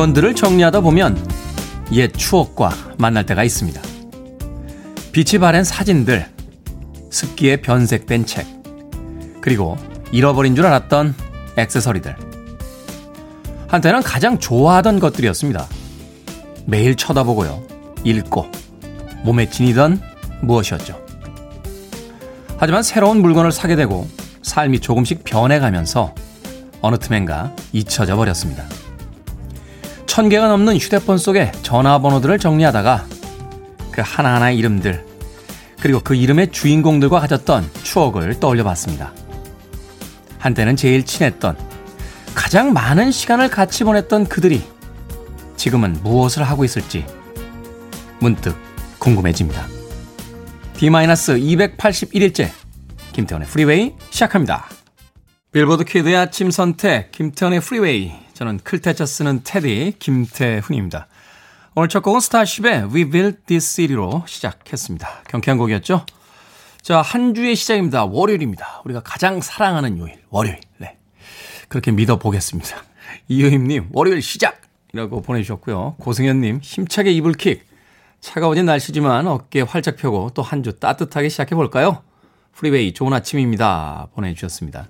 물건들을 정리하다 보면 옛 추억과 만날 때가 있습니다. 빛이 바랜 사진들, 습기에 변색된 책, 그리고 잃어버린 줄 알았던 액세서리들. 한때는 가장 좋아하던 것들이었습니다. 매일 쳐다보고요, 읽고, 몸에 지니던 무엇이었죠. 하지만 새로운 물건을 사게 되고 삶이 조금씩 변해가면서 어느 틈엔가 잊혀져 버렸습니다. 천 개가 넘는 휴대폰 속에 전화번호들을 정리하다가 그 하나하나의 이름들, 그리고 그 이름의 주인공들과 가졌던 추억을 떠올려 봤습니다. 한때는 제일 친했던, 가장 많은 시간을 같이 보냈던 그들이 지금은 무엇을 하고 있을지 문득 궁금해집니다. D-281일째 김태훈의 프리웨이 시작합니다. 빌보드 kid의 아침 선택 김태훈의 프리웨이 저는 클테차 쓰는 테디 김태훈입니다. 오늘 첫 곡은 스타쉽의 We Built This City로 시작했습니다. 경쾌한 곡이었죠? 자, 한 주의 시작입니다. 월요일입니다. 우리가 가장 사랑하는 요일, 월요일. 네. 그렇게 믿어보겠습니다. 이효임님, 월요일 시작! 이라고 보내주셨고요. 고승현님, 힘차게 이불킥. 차가워진 날씨지만 어깨 활짝 펴고 또 한 주 따뜻하게 시작해볼까요? 프리웨이 좋은 아침입니다. 보내주셨습니다.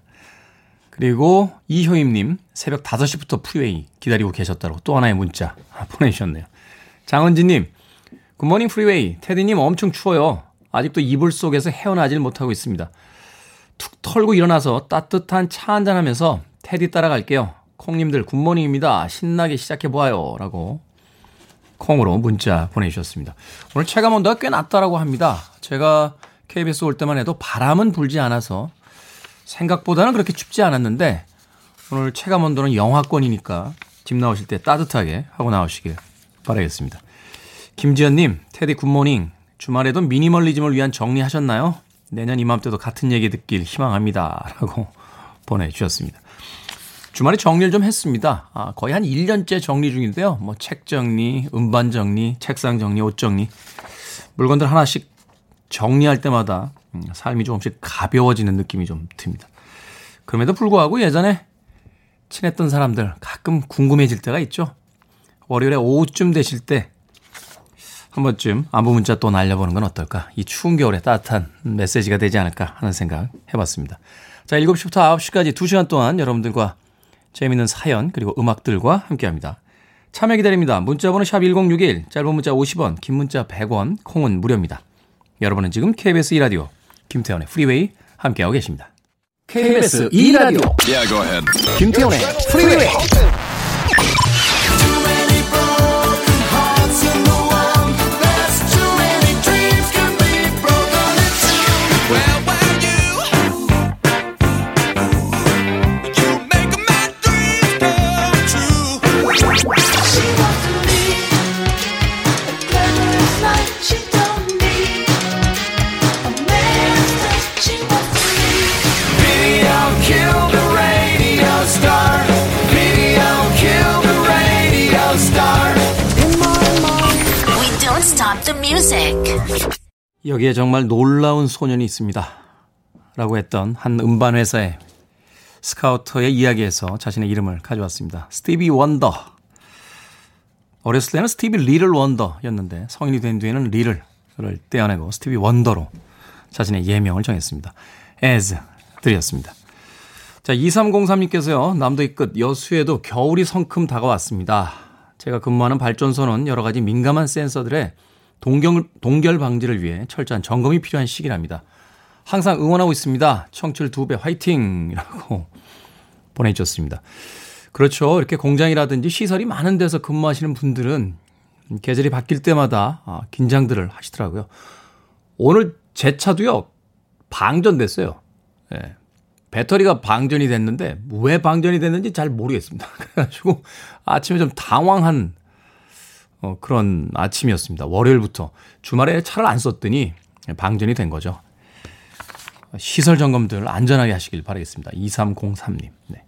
그리고 이효임님, 새벽 5시부터 프리웨이 기다리고 계셨다고 또 하나의 문자 보내주셨네요. 장은지님, Good morning 프리웨이. 테디님 엄청 추워요. 아직도 이불 속에서 헤어나질 못하고 있습니다. 툭 털고 일어나서 따뜻한 차 한잔 하면서 테디 따라갈게요. 콩님들 Good morning입니다. 신나게 시작해보아요. 라고 콩으로 문자 보내주셨습니다. 오늘 체감 온도가 꽤 낮다라고 합니다. 제가 KBS 올 때만 해도 바람은 불지 않아서 생각보다는 그렇게 춥지 않았는데 오늘 체감 온도는 영하권이니까 집 나오실 때 따뜻하게 하고 나오시길 바라겠습니다. 김지연님, 테디 굿모닝. 주말에도 미니멀리즘을 위한 정리하셨나요? 내년 이맘때도 같은 얘기 듣길 희망합니다. 라고 보내주셨습니다. 주말에 정리를 좀 했습니다. 아, 거의 한 1년째 정리 중인데요. 뭐 책 정리, 음반 정리, 책상 정리, 옷 정리. 물건들 하나씩 정리할 때마다 음, 삶이 조금씩 가벼워지는 느낌이 좀 듭니다. 그럼에도 불구하고 예전에 친했던 사람들 가끔 궁금해질 때가 있죠. 월요일에 오후쯤 되실 때 한 번쯤 안부 문자 또 날려보는 건 어떨까? 이 추운 겨울에 따뜻한 메시지가 되지 않을까 하는 생각 해봤습니다. 자, 7시부터 9시까지 2시간 동안 여러분들과 재미있는 사연 그리고 음악들과 함께합니다. 참여 기다립니다. 문자번호 샵 1061, 짧은 문자 50원, 긴 문자 100원, 콩은 무료입니다. 여러분은 지금 KBS 2라디오 김태훈의 프리웨이 함께하고 계십니다. KBS 2라디오. yeah, 김태훈의 프리웨이 여기에 정말 놀라운 소년이 있습니다. 라고 했던 한 음반회사의 스카우터의 이야기에서 자신의 이름을 가져왔습니다. 스티비 원더. 어렸을 때는 스티비 리를 원더였는데 성인이 된 뒤에는 Little을 떼어내고 스티비 원더로 자신의 예명을 정했습니다. as 드렸습니다. 자, 2303님께서요. 남도의 끝 여수에도 겨울이 성큼 다가왔습니다. 제가 근무하는 발전소는 여러 가지 민감한 센서들에 동결, 동결 방지를 위해 철저한 점검이 필요한 시기랍니다. 항상 응원하고 있습니다. 청출 두 배 화이팅! 이라고 보내주셨습니다. 그렇죠. 이렇게 공장이라든지 시설이 많은 데서 근무하시는 분들은 계절이 바뀔 때마다 아, 긴장들을 하시더라고요. 오늘 제 차도요, 방전됐어요. 예. 배터리가 방전이 됐는데, 왜 방전이 됐는지 잘 모르겠습니다. 그래가지고 아침에 좀 당황한 어, 그런 아침이었습니다. 월요일부터 주말에 차를 안 썼더니 방전이 된 거죠. 시설 점검들 안전하게 하시길 바라겠습니다. 2303님. 네.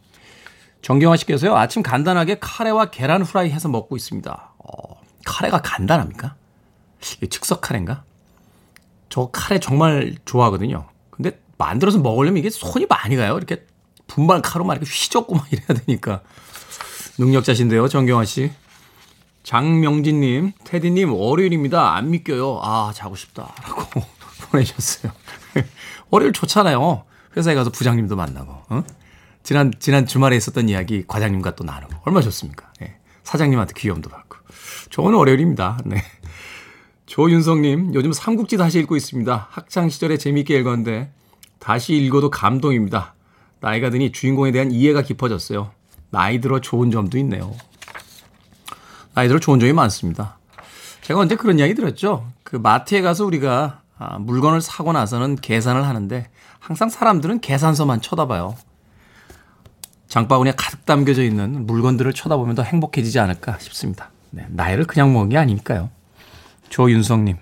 정경화 씨께서요, 아침 간단하게 카레와 계란 후라이 해서 먹고 있습니다. 어, 카레가 간단합니까? 이게 즉석 카레인가? 저 카레 정말 좋아하거든요. 근데 만들어서 먹으려면 이게 손이 많이 가요. 이렇게 분말 카로 막 이렇게 휘젓고 막 이래야 되니까. 능력자신데요, 정경화 씨. 장명진님, 테디님, 월요일입니다. 안 믿겨요. 아, 자고 싶다. 라고 보내셨어요. 월요일 좋잖아요. 회사에 가서 부장님도 만나고, 어? 지난, 지난 주말에 있었던 이야기 과장님과 또 나누고. 얼마 좋습니까? 네. 사장님한테 귀염도 받고. 좋은 월요일입니다. 네. 조윤성님, 요즘 삼국지 다시 읽고 있습니다. 학창시절에 재미있게 읽었는데, 다시 읽어도 감동입니다. 나이가 드니 주인공에 대한 이해가 깊어졌어요. 나이 들어 좋은 점도 있네요. 나이 들어 좋은 점이 많습니다. 제가 언제 그런 이야기 들었죠? 그 마트에 가서 우리가 아, 물건을 사고 나서는 계산을 하는데 항상 사람들은 계산서만 쳐다봐요. 장바구니에 가득 담겨져 있는 물건들을 쳐다보면 더 행복해지지 않을까 싶습니다. 네, 나이를 그냥 먹은 게 아니니까요. 조윤성님.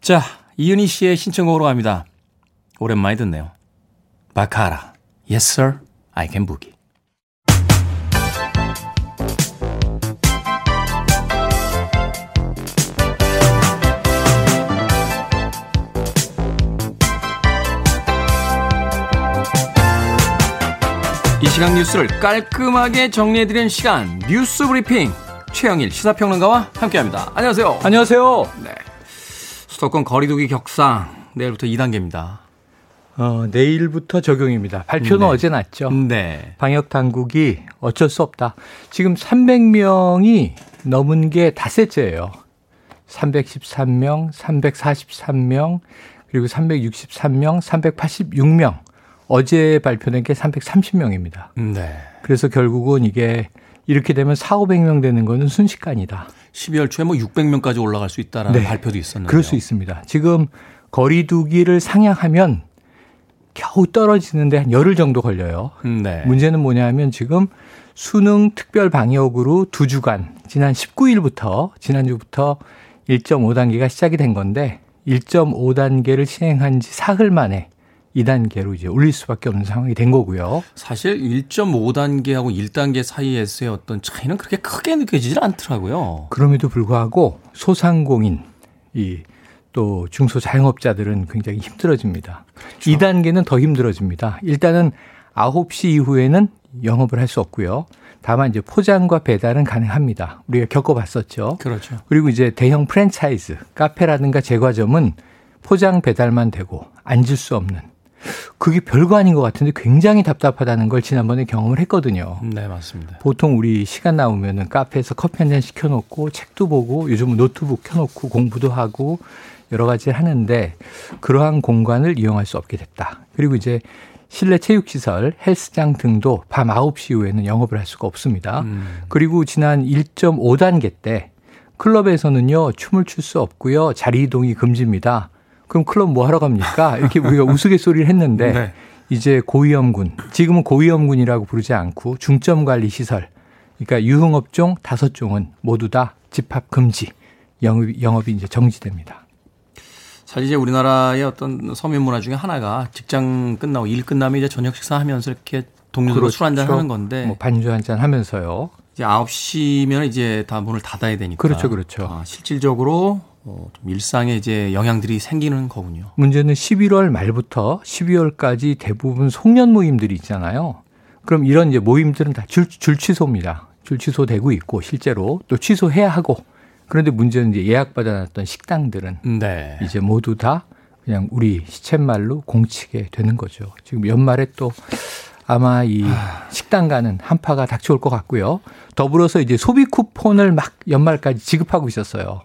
자, 이은희 씨의 신청곡으로 갑니다. 오랜만에 듣네요. 바카라. Yes, sir. I can boogie. 시간 뉴스를 깔끔하게 정리해드리는 시간 뉴스 브리핑 최영일 시사평론가와 함께합니다. 안녕하세요. 안녕하세요. 네. 수도권 거리두기 격상 내일부터 2단계입니다. 어, 내일부터 적용입니다. 발표는 네. 어제 났죠. 네. 방역 당국이 어쩔 수 없다. 지금 300명이 넘은 게 닷새째예요. 313명, 343명, 그리고 363명, 386명. 어제 발표된 게 330명입니다. 네. 그래서 결국은 이게 이렇게 되면 4, 500명 되는 거는 순식간이다. 12월 초에 뭐 600명까지 올라갈 수 있다라는 네. 발표도 있었는데. 그럴 수 있습니다. 지금 거리두기를 상향하면 겨우 떨어지는데 한 열흘 정도 걸려요. 네. 문제는 뭐냐면 지금 수능 특별 방역으로 두 주간 지난 19일부터 지난주부터 1.5단계가 시작이 된 건데 1.5단계를 시행한 지 사흘 만에 2단계로 이제 올릴 수밖에 없는 상황이 된 거고요. 사실 1.5단계하고 1단계 사이에서의 어떤 차이는 그렇게 크게 느껴지질 않더라고요. 그럼에도 불구하고 소상공인 이 또 중소자영업자들은 굉장히 힘들어집니다. 그렇죠. 2단계는 더 힘들어집니다. 일단은 9시 이후에는 영업을 할 수 없고요. 다만 이제 포장과 배달은 가능합니다. 우리가 겪어봤었죠. 그렇죠. 그리고 이제 대형 프랜차이즈, 카페라든가 제과점은 포장 배달만 되고 앉을 수 없는 그게 별거 아닌 것 같은데 굉장히 답답하다는 걸 지난번에 경험을 했거든요. 네, 맞습니다. 보통 우리 시간 나오면은 카페에서 커피 한 잔 시켜놓고 책도 보고 요즘은 노트북 켜놓고 공부도 하고 여러 가지 하는데 그러한 공간을 이용할 수 없게 됐다. 그리고 이제 실내 체육시설, 헬스장 등도 밤 9시 이후에는 영업을 할 수가 없습니다. 음. 그리고 지난 1.5단계 때 클럽에서는요, 춤을 출 수 없고요, 자리 이동이 금지입니다. 그럼 클럽 뭐 하러 갑니까? 이렇게 우리가 우스갯소리를 했는데 네. 이제 고위험군, 지금은 고위험군이라고 부르지 않고 중점 관리 시설, 그러니까 유흥업종 다섯 종은 모두 다 집합 금지, 영업이, 영업이 이제 정지됩니다. 사실 이제 우리나라의 어떤 서민 문화 중에 하나가 직장 끝나고 일 끝나면 이제 저녁 식사하면서 이렇게 동료들과 그렇죠. 술 한잔 하는 건데 뭐 반주 한잔 하면서요. 이제 9시면 이제 다 문을 닫아야 되니까. 그렇죠, 그렇죠. 아, 실질적으로 어, 좀 일상에 이제 영향들이 생기는 거군요. 문제는 11월 말부터 12월까지 대부분 송년 모임들이 있잖아요. 그럼 이런 이제 모임들은 다 줄, 줄 취소입니다. 줄 취소되고 있고 실제로 또 취소해야 하고 그런데 문제는 이제 예약 받아놨던 식당들은 네. 이제 모두 다 그냥 우리 시쳇말로 공치게 되는 거죠. 지금 연말에 또 아마 이 식당 가는 한파가 닥쳐올 것 같고요. 더불어서 이제 소비 쿠폰을 막 연말까지 지급하고 있었어요.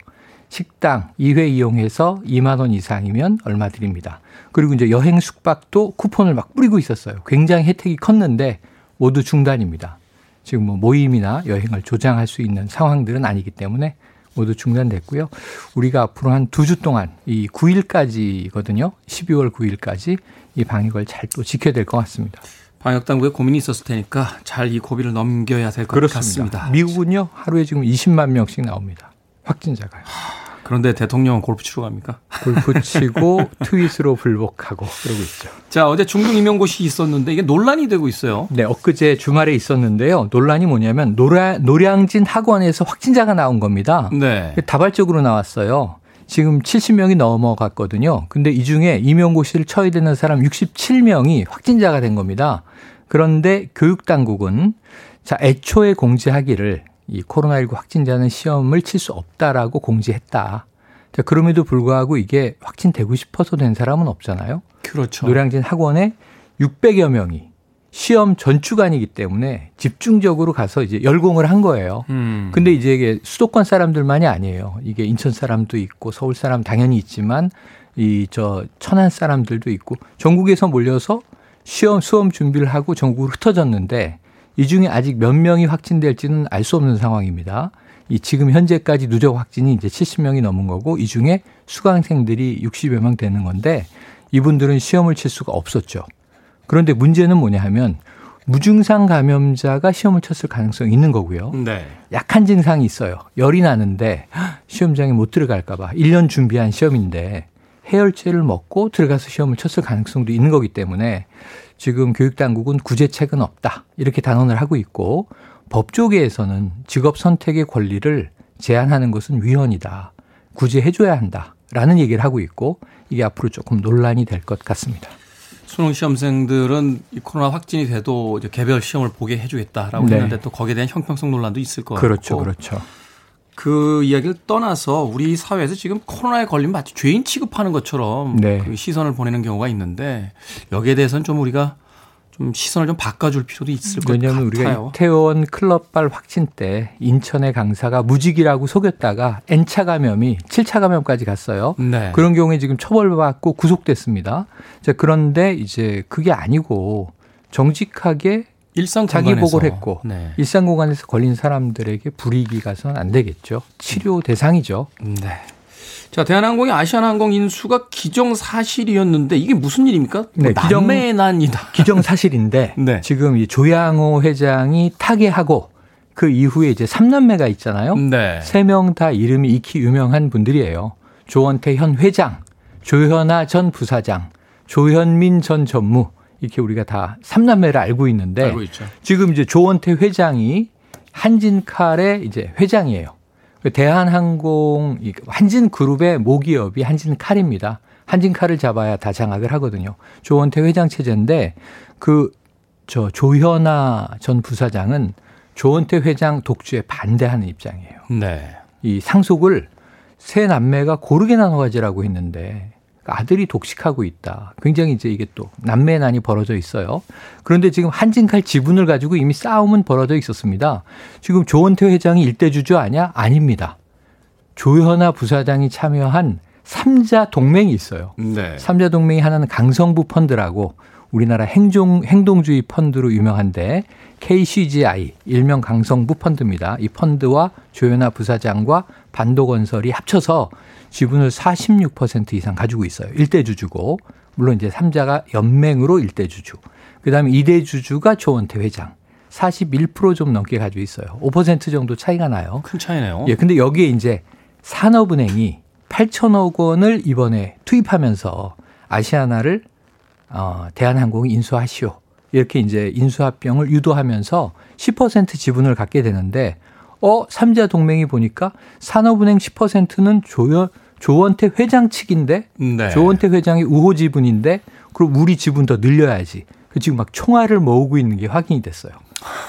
식당 2회 이용해서 2만 원 이상이면 얼마 드립니다. 그리고 이제 여행 숙박도 쿠폰을 막 뿌리고 있었어요. 굉장히 혜택이 컸는데 모두 중단입니다. 지금 뭐 모임이나 여행을 조장할 수 있는 상황들은 아니기 때문에 모두 중단됐고요. 우리가 앞으로 한 두 주 동안 이 9일까지거든요. 12월 9일까지 이 방역을 잘 또 지켜야 될 것 같습니다. 방역 당국에 고민이 있었을 테니까 잘 이 고비를 넘겨야 될 것 같습니다. 미국은요 하루에 지금 20만 명씩 나옵니다. 확진자가요. 그런데 대통령은 골프 치러 갑니까? 골프 치고 트윗으로 불복하고 그러고 있죠. 자, 어제 중등 임용고시 있었는데 이게 논란이 되고 있어요. 네, 엊그제 주말에 있었는데요. 논란이 뭐냐면 노라, 노량진 학원에서 확진자가 나온 겁니다. 네. 다발적으로 나왔어요. 지금 70명이 넘어갔거든요. 근데 이 중에 임용고시를 쳐야 되는 사람 67명이 확진자가 된 겁니다. 그런데 교육당국은 자, 애초에 공지하기를 이 코로나19 확진자는 시험을 칠 수 없다라고 공지했다. 자, 그럼에도 불구하고 이게 확진되고 싶어서 된 사람은 없잖아요. 그렇죠. 노량진 학원에 600여 명이 시험 전주간이기 때문에 집중적으로 가서 이제 열공을 한 거예요. 음. 근데 이제 이게 수도권 사람들만이 아니에요. 이게 인천 사람도 있고 서울 사람 당연히 있지만 이 저 천안 사람들도 있고 전국에서 몰려서 시험 수험 준비를 하고 전국으로 흩어졌는데 이 중에 아직 몇 명이 확진될지는 알 수 없는 상황입니다. 이 지금 현재까지 누적 확진이 이제 70명이 넘은 거고 이 중에 수강생들이 60여 명 되는 건데 이분들은 시험을 칠 수가 없었죠. 그런데 문제는 뭐냐 하면 무증상 감염자가 시험을 쳤을 가능성이 있는 거고요. 네. 약한 증상이 있어요. 열이 나는데 시험장에 못 들어갈까 봐 1년 준비한 시험인데 해열제를 먹고 들어가서 시험을 쳤을 가능성도 있는 거기 때문에 지금 교육당국은 구제책은 없다. 이렇게 단언을 하고 있고 법조계에서는 직업 선택의 권리를 제한하는 것은 위헌이다. 구제해줘야 한다. 라는 얘기를 하고 있고 이게 앞으로 조금 논란이 될 것 같습니다. 수능 시험생들은 이 코로나 확진이 돼도 개별 시험을 보게 해주겠다라고 네. 했는데 또 거기에 대한 형평성 논란도 있을 것 그렇죠, 같고 그렇죠. 그 이야기를 떠나서 우리 사회에서 지금 코로나에 걸리면 마치 죄인 취급하는 것처럼 네. 그 시선을 보내는 경우가 있는데 여기에 대해서는 좀 우리가 좀 시선을 좀 바꿔줄 필요도 있을 것 왜냐하면 같아요. 우리가 이태원 클럽발 확진 때 인천의 강사가 무직이라고 속였다가 N차 감염이 7차 감염까지 갔어요. 네. 그런 경우에 지금 처벌받고 구속됐습니다. 자, 그런데 이제 그게 아니고 정직하게 일상 자기. 복을 했고 네. 일상 공간에서 걸린 사람들에게 불이익이 가서는 안 되겠죠. 치료 대상이죠. 네. 자, 대한항공이 아시아나항공 인수가 기정사실이었는데 이게 무슨 일입니까? 네, 뭐 기정- 남매난이다. 기정사실인데 네. 지금 이 조양호 회장이 타계하고 그 이후에 이제 삼남매가 있잖아요. 네. 세명다 이름이 익히 유명한 분들이에요. 조원태 현 회장, 조현아 전 부사장, 조현민 전 전무 이렇게 우리가 다 삼남매를 알고 있는데 알고. 지금 이제 조원태 회장이 한진칼의 이제 회장이에요. 대한항공 이 한진그룹의 모기업이 한진칼입니다. 한진칼을 잡아야 다 장악을 하거든요. 조원태 회장 체제인데 그 저 조현아 전 부사장은 조원태 회장 독주에 반대하는 입장이에요. 네. 이 상속을 세 남매가 고르게 나눠 가지라고 했는데 아들이 독식하고 있다. 굉장히 이제 이게 또 남매난이 벌어져 있어요. 그런데 지금 한진칼 지분을 가지고 이미 싸움은 벌어져 있었습니다. 지금 조원태 회장이 일대주주 아니야? 아닙니다. 조현아 부사장이 참여한 삼자 동맹이 있어요. 네. 삼자 동맹이 하나는 강성부 펀드라고 우리나라 행동, 행동주의 펀드로 유명한데 KCGI 일명 강성부 펀드입니다. 이 펀드와 조현아 부사장과 반도건설이 합쳐서 지분을 46% 이상 가지고 있어요. 일대 주주고 물론 이제 삼자가 연맹으로 일대 주주. 그다음에 이대 주주가 조원태 회장. 41%좀 넘게 가지고 있어요. 5% 정도 차이가 나요. 큰 차이네요. 예, 근데 여기에 이제 산업은행이 8천억 원을 이번에 투입하면서 아시아나를 어, 대한항공이 인수하시오. 이렇게 이제 인수합병을 유도하면서 10% 지분을 갖게 되는데 어, 삼자 동맹이 보니까 산업은행 10%는 조연, 조원태 회장 측인데 네. 조원태 회장이 우호 지분인데 그럼 우리 지분 더 늘려야지. 그 지금 막 총알을 모으고 있는 게 확인이 됐어요.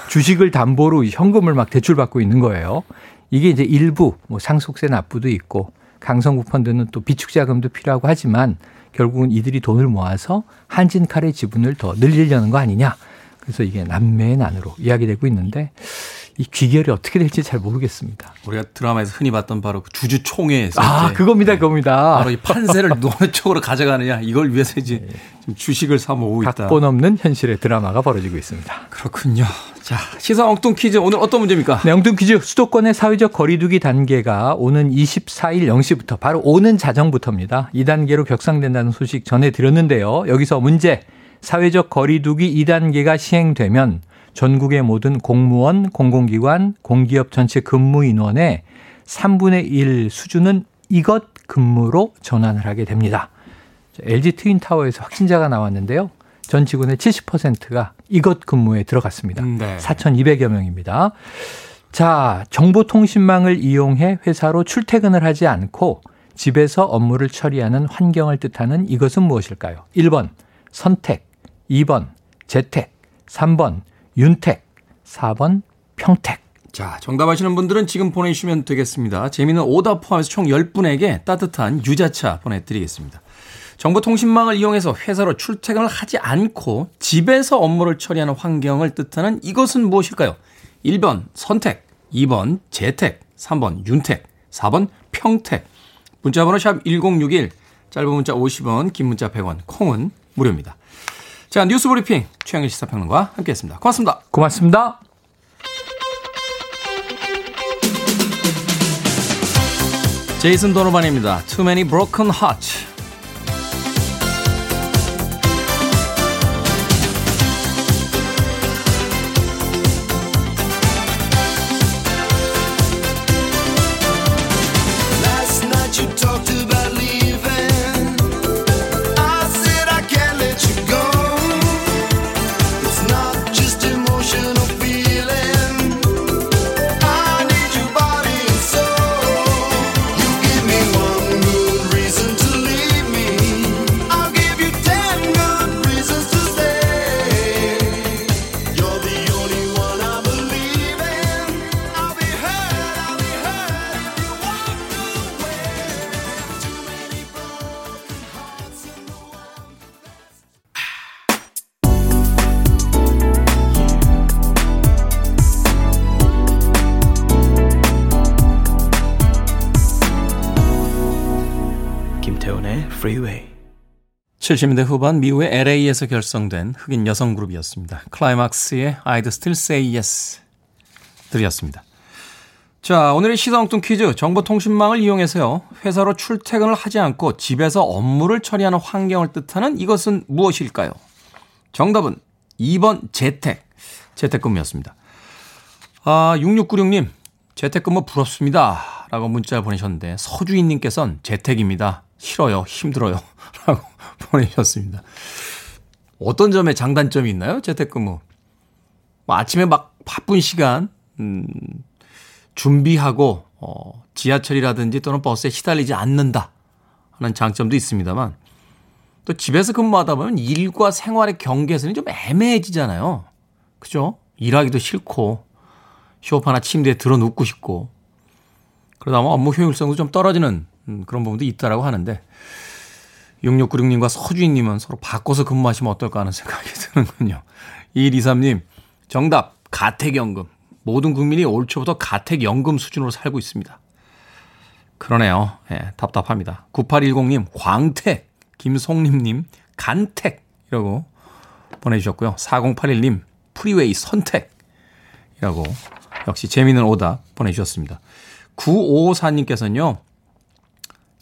주식을 담보로 현금을 막 대출받고 있는 거예요. 이게 이제 일부 뭐 상속세 납부도 있고 강성구 펀드는 또 비축 자금도 필요하고 하지만 결국은 이들이 돈을 모아서 한진칼의 지분을 더 늘리려는 거 아니냐. 그래서 이게 남매의 난으로 이야기되고 있는데 이 귀결이 어떻게 될지 잘 모르겠습니다. 우리가 드라마에서 흔히 봤던 바로 그 주주 총회에서 아, 이제 그겁니다, 그겁니다. 바로 이 판세를 어느 쪽으로 가져가느냐 이걸 위해서 이제 지금 주식을 사 모으고 있다. 각본 없는 현실의 드라마가 벌어지고 있습니다. 그렇군요. 자, 시사 엉뚱 퀴즈 오늘 어떤 문제입니까? 네, 엉뚱 퀴즈 수도권의 사회적 거리두기 단계가 오는 24일 0시부터 바로 오는 자정부터입니다. 이 단계로 격상된다는 소식 전해드렸는데요. 여기서 문제 사회적 거리두기 2단계가 시행되면 전국의 모든 공무원, 공공기관, 공기업 전체 근무 인원의 3분의 1 수준은 이것 근무로 전환을 하게 됩니다. LG 트윈타워에서 확진자가 나왔는데요. 전 직원의 70%가 이것 근무에 들어갔습니다. 네. 4,200여 명입니다. 자, 정보통신망을 이용해 회사로 출퇴근을 하지 않고 집에서 업무를 처리하는 환경을 뜻하는 이것은 무엇일까요? 1번 선택, 2번 재택, 3번 윤택, 4번 평택. 자, 정답 아시는 분들은 지금 보내주시면 되겠습니다. 재미는 오답 포함해서 총 10분에게 따뜻한 유자차 보내드리겠습니다. 정보통신망을 이용해서 회사로 출퇴근을 하지 않고 집에서 업무를 처리하는 환경을 뜻하는 이것은 무엇일까요? 1번 선택, 2번 재택, 3번 윤택, 4번 평택. 문자번호 샵 1061, 짧은 문자 50원, 긴 문자 100원, 콩은 무료입니다. 자, 뉴스 브리핑 최영일 시사평론가 함께했습니다. 고맙습니다. 고맙습니다. 제이슨 도노반입니다. Too many broken hearts. 70년대 후반 미국의 LA에서 결성된 흑인 여성 그룹이었습니다. 클라이막스의 I'd Still Say Yes 들이었습니다. 자, 오늘의 시사엉뚱 퀴즈. 정보통신망을 이용해서요. 회사로 출퇴근을 하지 않고 집에서 업무를 처리하는 환경을 뜻하는 이것은 무엇일까요? 정답은 2번 재택. 재택근무였습니다. 아, 6696님. 재택근무 부럽습니다. 라고 문자를 보내셨는데 서주인님께서는 재택입니다. 싫어요. 힘들어요. 라고 보내주셨습니다. 어떤 점에 장단점이 있나요? 재택근무. 뭐 아침에 막 바쁜 시간, 음, 준비하고, 어, 지하철이라든지 또는 버스에 시달리지 않는다. 하는 장점도 있습니다만, 또 집에서 근무하다 보면 일과 생활의 경계선이 좀 애매해지잖아요. 그죠? 일하기도 싫고, 쇼파나 침대에 들어 눕고 싶고, 그러다 보면 업무 효율성도 좀 떨어지는 음, 그런 부분도 있다라고 하는데 6696님과 서주인님은 서로 바꿔서 근무하시면 어떨까 하는 생각이 드는군요. 2123님 정답 가택연금 모든 국민이 올 초부터 가택연금 수준으로 살고 있습니다. 그러네요. 예, 답답합니다. 9810님 광택 김송림님 간택 이라고 보내주셨고요. 4081님 프리웨이 선택 이라고 역시 재미있는 오답 보내주셨습니다. 9554님께서는요.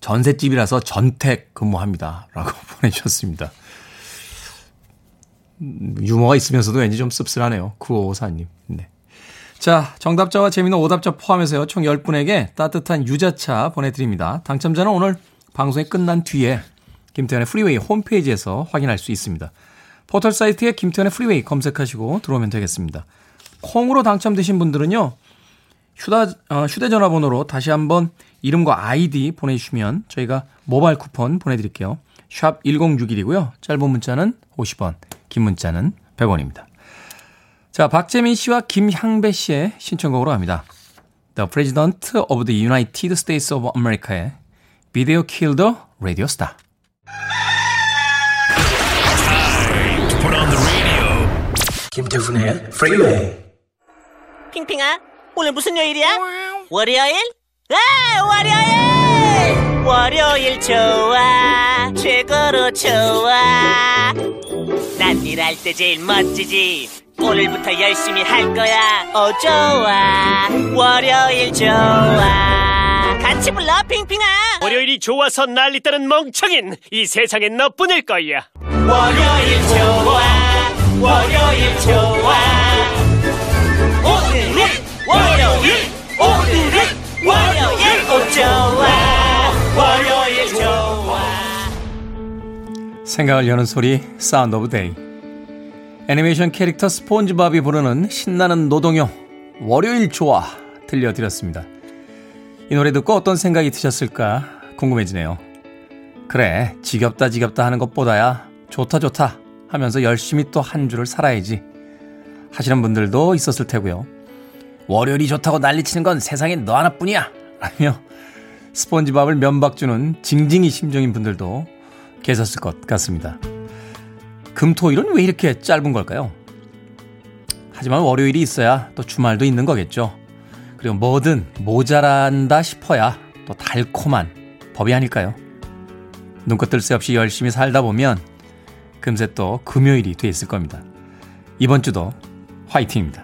전셋집이라서 전택 근무합니다. 라고 보내주셨습니다. 음, 유머가 있으면서도 왠지 좀 씁쓸하네요. 9554님. 네. 자, 정답자와 재미있는 오답자 포함해서요. 총 10분에게 따뜻한 유자차 보내드립니다. 당첨자는 오늘 방송이 끝난 뒤에 김태훈의 프리웨이 홈페이지에서 확인할 수 있습니다. 포털 사이트에 김태훈의 프리웨이 검색하시고 들어오면 되겠습니다. 콩으로 당첨되신 분들은요. 휴다, 어, 휴대전화 번호로 다시 한번 이름과 아이디 보내주시면 저희가 모바일 쿠폰 보내드릴게요. 샵 1061이고요. 짧은 문자는 50원, 긴 문자는 100원입니다. 자, 박재민 씨와 김향배 씨의 신청곡으로 합니다. The President of the United States of America의 Video Kill the Radio Star. 김태훈의 프리웨이 핑핑아 오늘 무슨 요일이야? 월요일? 아 월요일! 월요일 좋아 최고로 좋아. 난 일할 때 제일 멋지지. 오늘부터 열심히 할 거야. 어 좋아. 월요일 좋아. 같이 불러 핑핑아. 월요일이 좋아서 난리다는 멍청인. 이 세상엔 너뿐일 거야. 월요일 좋아. 월요일 좋아 좋아 월요일 좋아 생각을 여는 소리 Sound of Day 애니메이션 캐릭터 스폰지밥이 부르는 신나는 노동요 월요일 좋아 들려드렸습니다. 이 노래 듣고 어떤 생각이 드셨을까 궁금해지네요. 그래 지겹다 지겹다 하는 것보다야 좋다 좋다 하면서 열심히 또 한 주를 살아야지 하시는 분들도 있었을 테고요. 월요일이 좋다고 난리치는 건 세상에 너 하나뿐이야. 라며 스폰지밥을 면박 주는 징징이 심정인 분들도 계셨을 것 같습니다. 금토일은 왜 이렇게 짧은 걸까요? 하지만 월요일이 있어야 또 주말도 있는 거겠죠. 그리고 뭐든 모자란다 싶어야 또 달콤한 법이 아닐까요? 눈꽃 뜰새 없이 열심히 살다 보면 금세 또 금요일이 돼 있을 겁니다. 이번 주도 화이팅입니다.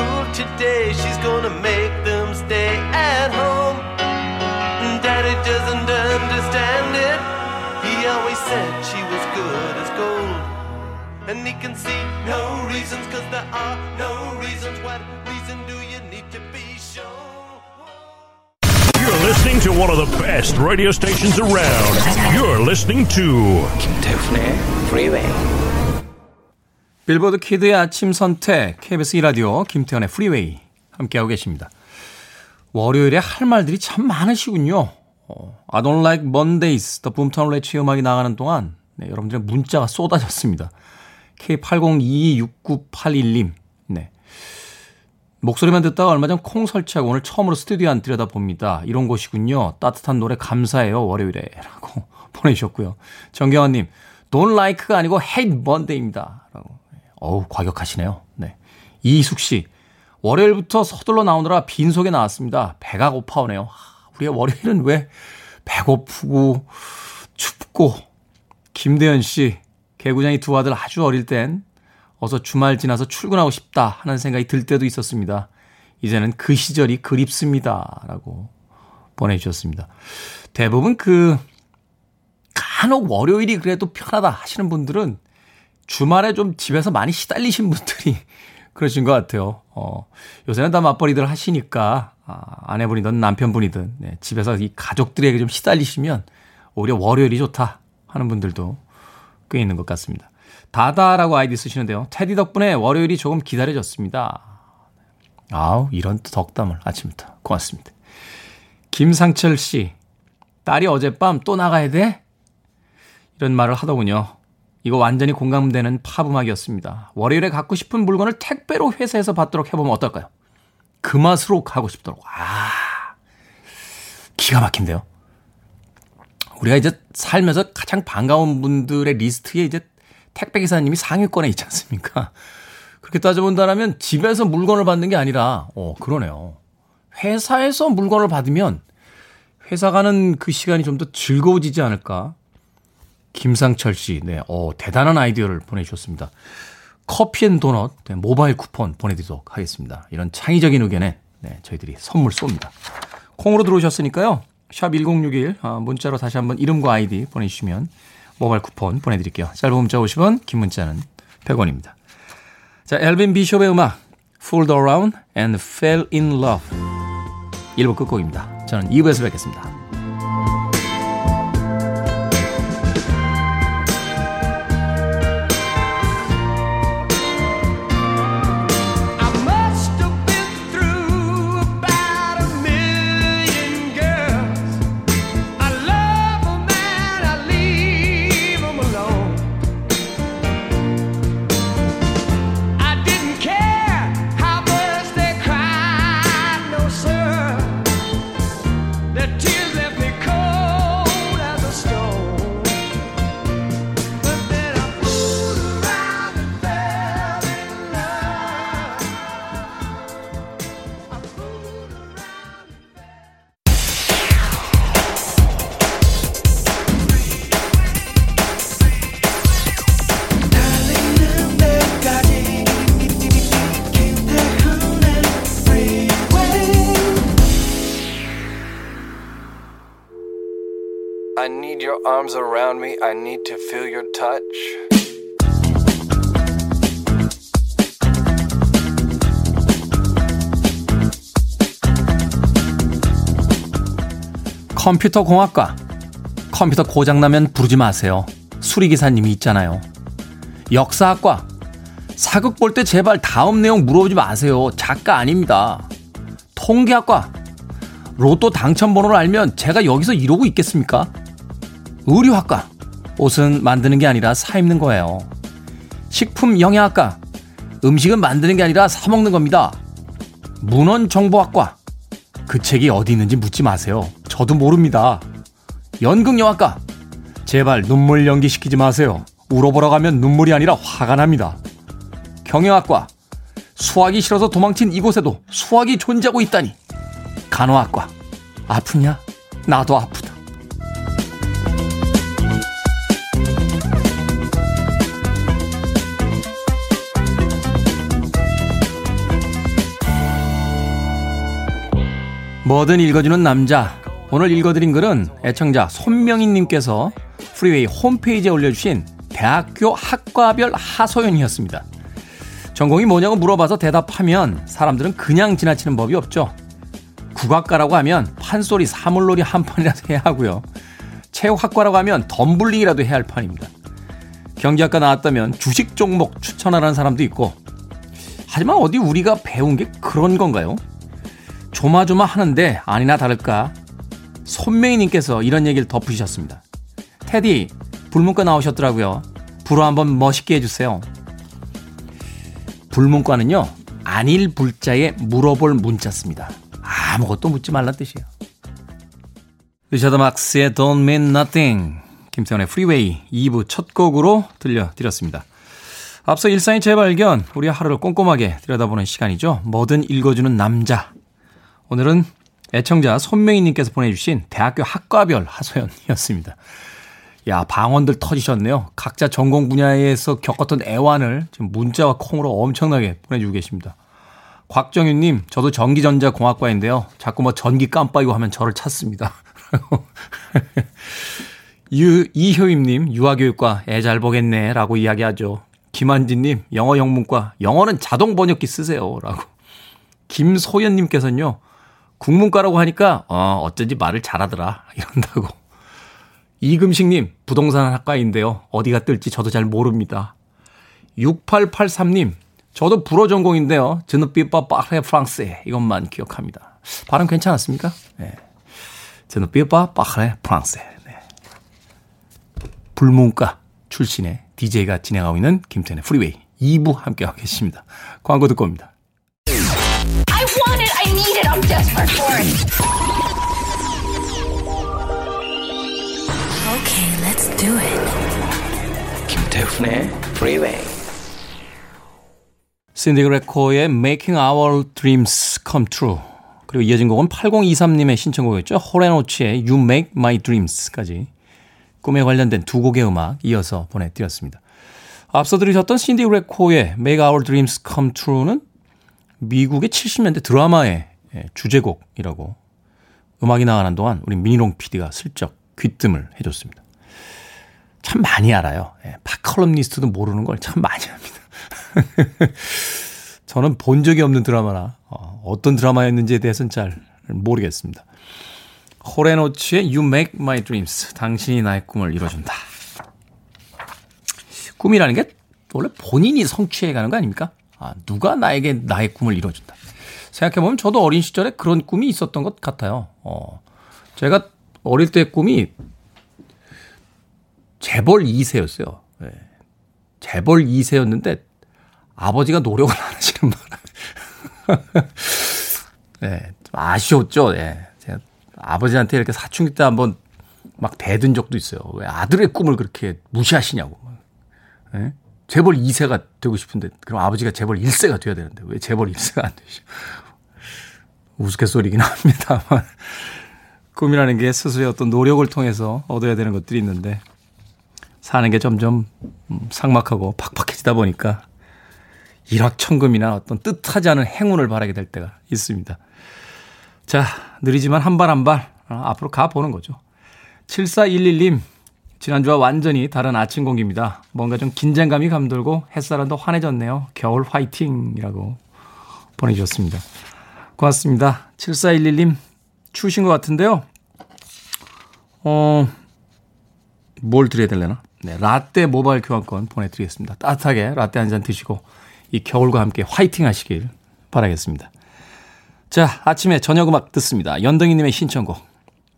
today. She's gonna make them stay at home. Daddy doesn't understand it. He always said she was good as gold. And he can see no reasons, cause there are no reasons. What reason do you need to be shown? You're listening to one of the best radio stations around. You're listening to Kim eh? Freeway. 빌보드 키드의 아침 선택 KBS 2라디오 김태훈의 프리웨이 함께하고 계십니다. 월요일에 할 말들이 참 많으시군요. 어, I don't like Mondays, The Rats 음악이 나가는 동안 네, 여러분들의 문자가 쏟아졌습니다. K80226981님 네. 목소리만 듣다가 얼마 전 콩 설치하고 오늘 처음으로 스튜디오 안 들여다봅니다. 이런 곳이군요. 따뜻한 노래 감사해요. 월요일에. 라고 보내주셨고요. 정경환님, don't like가 아니고 hate Monday입니다. 어우, 과격하시네요. 네. 이숙 씨, 월요일부터 서둘러 나오느라 빈속에 나왔습니다. 배가 고파오네요. 하, 우리의 월요일은 왜 배고프고 춥고 김대현 씨, 개구장이 두 아들 아주 어릴 땐 어서 주말 지나서 출근하고 싶다 하는 생각이 들 때도 있었습니다. 이제는 그 시절이 그립습니다. 라고 보내주셨습니다. 대부분 그, 간혹 월요일이 그래도 편하다 하시는 분들은 주말에 좀 집에서 많이 시달리신 분들이 그러신 것 같아요. 어, 요새는 다 맞벌이들 하시니까, 아, 아내분이든 남편분이든, 네, 집에서 이 가족들에게 좀 시달리시면 오히려 월요일이 좋다 하는 분들도 꽤 있는 것 같습니다. 다다라고 아이디 쓰시는데요. 테디 덕분에 월요일이 조금 기다려졌습니다. 아우, 이런 덕담을 아침부터 고맙습니다. 김상철 씨, 딸이 어젯밤 또 나가야 돼? 이런 말을 하더군요. 이거 완전히 공감되는 팝음악이었습니다. 월요일에 갖고 싶은 물건을 택배로 회사에서 받도록 해보면 어떨까요? 그 맛으로 가고 싶도록. 아, 기가 막힌데요. 우리가 이제 살면서 가장 반가운 분들의 리스트에 이제 택배 기사님이 상위권에 있지 않습니까? 그렇게 따져본다면 집에서 물건을 받는 게 아니라, 어, 그러네요. 회사에서 물건을 받으면 회사 가는 그 시간이 좀 더 즐거워지지 않을까? 김상철 씨, 네, 어, 대단한 아이디어를 보내주셨습니다. 커피 and 도넛, 네, 모바일 쿠폰 보내드리도록 하겠습니다. 이런 창의적인 의견에, 네, 저희들이 선물 쏩니다. 콩으로 들어오셨으니까요. 샵 1061, 아, 문자로 다시 한번 이름과 아이디 보내주시면 모바일 쿠폰 보내드릴게요. 짧은 문자 50원, 긴 문자는 100원입니다. 자, 엘빈 비숍의 음악, Fooled Around and Fell in Love. 1부 끝곡입니다. 저는 2부에서 뵙겠습니다. I need to feel your touch. 컴퓨터 공학과. 컴퓨터 고장나면 부르지 마세요. 수리기사님이 있잖아요. 역사학과. 사극 볼 때 제발 다음 내용 물어보지 마세요. 작가 아닙니다. 통계학과. 로또 당첨 번호를 알면 제가 여기서 이러고 있겠습니까? 의류학과. 옷은 만드는 게 아니라 사 입는 거예요. 식품 영양학과. 음식은 만드는 게 아니라 사 먹는 겁니다. 문헌 정보학과. 그 책이 어디 있는지 묻지 마세요. 저도 모릅니다. 연극영화과. 제발 눈물 연기시키지 마세요. 울어보러 가면 눈물이 아니라 화가 납니다. 경영학과. 수학이 싫어서 도망친 이곳에도 수학이 존재하고 있다니. 간호학과. 아프냐? 나도 아프 뭐든 읽어주는 남자. 오늘 읽어드린 글은 애청자 손명희님께서 프리웨이 홈페이지에 올려주신 대학교 학과별 하소연이었습니다. 전공이 뭐냐고 물어봐서 대답하면 사람들은 그냥 지나치는 법이 없죠. 국악가라고 하면 판소리 사물놀이 한 판이라도 해야 하고요. 체육학과라고 하면 덤블링이라도 해야 할 판입니다. 경제학과 나왔다면 주식 종목 추천하라는 사람도 있고 하지만 어디 우리가 배운 게 그런 건가요? 조마조마 하는데 아니나 다를까 손메이님께서 이런 얘기를 덧붙이셨습니다. 테디 불문과 나오셨더라고요. 불어 한번 멋있게 해주세요. 불문과는요 아닐 불자에 물어볼 문자 씁니다. 아무것도 묻지 말란 뜻이에요. 리처드 막스의 Don't Mean Nothing 김태훈의 프리웨이 2부 첫 곡으로 들려드렸습니다. 앞서 일상의 재발견, 우리 하루를 꼼꼼하게 들여다보는 시간이죠. 뭐든 읽어주는 남자. 오늘은 애청자 손명희님께서 보내주신 대학교 학과별 하소연이었습니다. 야, 방언들 터지셨네요. 각자 전공 분야에서 겪었던 애환을 지금 문자와 콩으로 엄청나게 보내주고 계십니다. 곽정윤님, 저도 전기전자공학과인데요. 자꾸 뭐 전기 깜빡이고 하면 저를 찾습니다. 유, 이효임님, 유아교육과 애 잘 보겠네. 라고 이야기하죠. 김한진님, 영어 영문과, 영어는 자동 번역기 쓰세요. 라고. 김소연님께서는요, 국문과라고 하니까, 어, 어쩐지 말을 잘하더라. 이런다고. 이금식님, 부동산 학과인데요. 어디가 뜰지 저도 잘 모릅니다. 6883님, 저도 불어 전공인데요. 드누비빠 빠레 프랑스에 이것만 기억합니다. 발음 괜찮았습니까? 네. 드누비빠 빠레 프랑스에. 네. 불문과 출신의 DJ가 진행하고 있는 김태현의 프리웨이 2부 함께하고 계십니다. 광고 듣고 옵니다. I want it. I need it. I'm desperate for it. Okay, let's do it. 김태훈의 Freeway. 신디 그레코의 Making Our Dreams Come True 그리고 이어진 곡은 8023님의 신청곡이었죠. 호레노치의 You Make My Dreams까지 꿈에 관련된 두 곡의 음악 이어서 보내드렸습니다. 앞서 들으셨던 신디 그레코의 Make Our Dreams Come True는 미국의 70년대 드라마의 주제곡이라고 음악이 나가는 동안 우리 미니롱 PD가 슬쩍 귀뜸을 해줬습니다. 참 많이 알아요. 팝컬럼니스트도 모르는 걸 참 많이 합니다. 저는 본 적이 없는 드라마라 어, 떤 드라마였는지에 대해서는 잘 모르겠습니다. 호레노츠의 You Make My Dreams. 당신이 나의 꿈을 이뤄준다. 꿈이라는 게 원래 본인이 성취해가는 거 아닙니까? 아, 누가 나에게 나의 꿈을 이뤄준다. 생각해보면 저도 어린 시절에 그런 꿈이 있었던 것 같아요. 어, 제가 어릴 때 꿈이 재벌 2세였어요. 네. 재벌 2세였는데 아버지가 노력을 안 하시는 바람에. 네, 좀 아쉬웠죠. 예. 제가 아버지한테 이렇게 사춘기 때 한번 막 대든 적도 있어요. 왜 아들의 꿈을 그렇게 무시하시냐고. 예? 재벌 2세가 되고 싶은데, 그럼 아버지가 재벌 1세가 돼야 되는데, 왜 재벌 1세가 안 되시죠? 우스갯소리긴 합니다만. 꿈이라는 게 스스로의 어떤 노력을 통해서 얻어야 되는 것들이 있는데, 사는 게 점점 삭막하고 팍팍해지다 보니까 일확천금이나 어떤 뜻하지 않은 행운을 바라게 될 때가 있습니다. 자, 느리지만 한 발 한발 앞으로 가보는 거죠. 7411님, 지난주와 완전히 다른 아침 공기입니다. 뭔가 좀 긴장감이 감돌고 햇살은 더 환해졌네요. 겨울 화이팅이라고 보내주셨습니다. 고맙습니다. 7411님, 추우신 것 같은데요. 어, 뭘 드려야 되려나? 네, 라떼 모바일 교환권 보내드리겠습니다. 따뜻하게 라떼 한 잔 드시고 이 겨울과 함께 화이팅 하시길 바라겠습니다. 자, 아침에 저녁 음악 듣습니다. 연동이님의 신청곡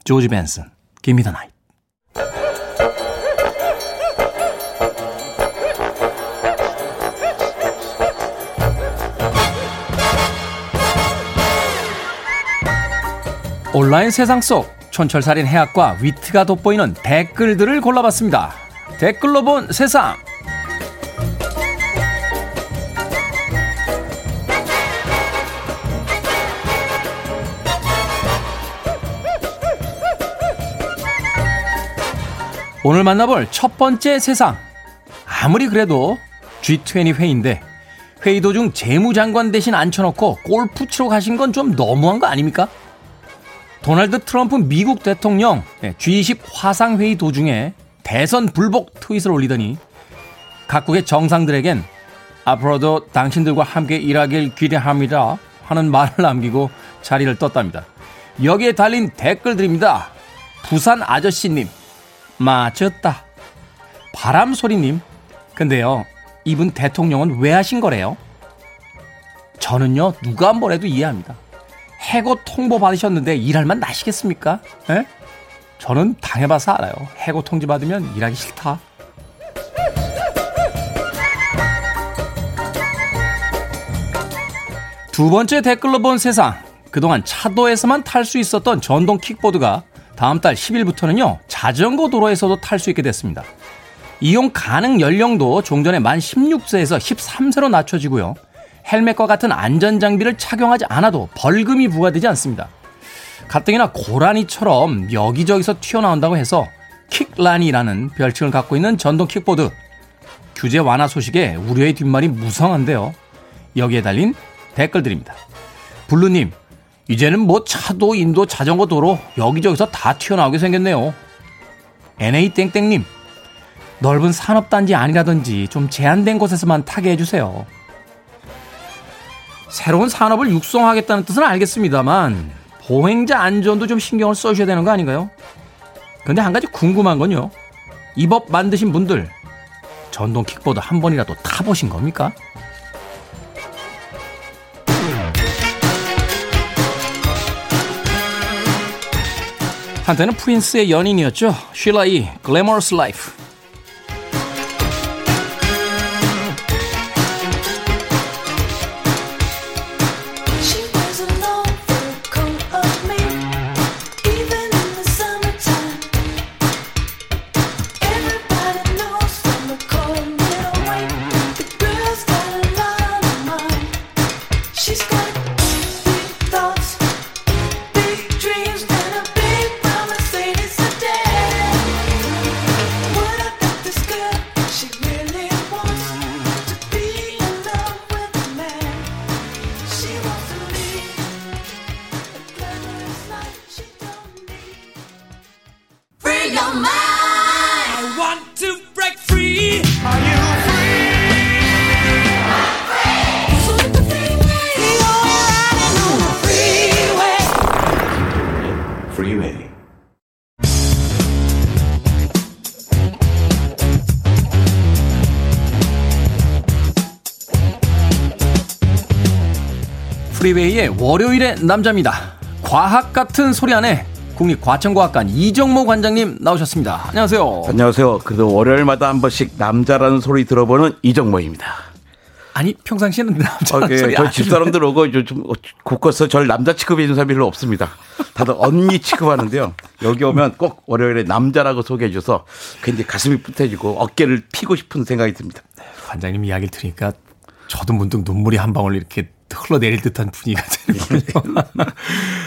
조지 벤슨, Give Me. 온라인 세상 속 촌철살인 해학과 위트가 돋보이는 댓글들을 골라봤습니다. 댓글로 본 세상. 오늘 만나볼 첫 번째 세상. 아무리 그래도 G20 회의인데 회의 도중 재무장관 대신 앉혀놓고 골프 치러 가신 건 좀 너무한 거 아닙니까? 도널드 트럼프 미국 대통령 G20 화상회의 도중에 대선 불복 트윗을 올리더니 각국의 정상들에겐 앞으로도 당신들과 함께 일하길 기대합니다 하는 말을 남기고 자리를 떴답니다. 여기에 달린 댓글들입니다. 부산 아저씨님 맞췄다. 바람소리님 근데요 이분 대통령은 왜 하신 거래요? 저는요 누가 한 번 해도 이해합니다. 해고 통보 받으셨는데 일할 만 나시겠습니까? 에? 저는 당해봐서 알아요. 해고 통지 받으면 일하기 싫다. 두 번째 댓글로 본 세상. 그동안 차도에서만 탈 수 있었던 전동 킥보드가 다음 달 10일부터는요, 자전거 도로에서도 탈 수 있게 됐습니다. 이용 가능 연령도 종전에 만 16세에서 13세로 낮춰지고요. 헬멧과 같은 안전장비를 착용하지 않아도 벌금이 부과되지 않습니다. 가뜩이나 고라니처럼 여기저기서 튀어나온다고 해서 킥란이라는 별칭을 갖고 있는 전동 킥보드. 규제 완화 소식에 우려의 뒷말이 무성한데요. 여기에 달린 댓글들입니다. 블루님, 이제는 뭐 차도, 인도, 자전거 도로 여기저기서 다 튀어나오게 생겼네요. NA땡땡님, 넓은 산업단지 아니라든지 좀 제한된 곳에서만 타게 해주세요. 새로운 산업을 육성하겠다는 뜻은 알겠습니다만 보행자 안전도 좀 신경을 써주셔야 되는 거 아닌가요? 근데 한 가지 궁금한 건요. 이 법 만드신 분들 전동 킥보드 한 번이라도 타보신 겁니까? 한때는 프린스의 연인이었죠. Sheila E Glamorous Life. 프리웨이의 월요일의 남자입니다. 과학 같은 소리 안에 국립과천과학관 이정모 관장님 나오셨습니다. 안녕하세요. 안녕하세요. 그래도 월요일마다 한 번씩 남자라는 소리 들어보는 이정모입니다. 아니 평상시에는 남자 어, 예, 저안 집사람들 오고 좀, 좀 곳곳서 절 남자 취급해 주는 사람이 별로 없습니다. 다들 언니 취급하는데요. 여기 오면 꼭 월요일에 남자라고 소개해 줘서 굉장히 가슴이 뿌듯해지고 어깨를 피고 싶은 생각이 듭니다. 관장님 이야기를 들으니까 저도 문득 눈물이 한 방울 이렇게 흘러내릴 듯한 분위기가 되는군요.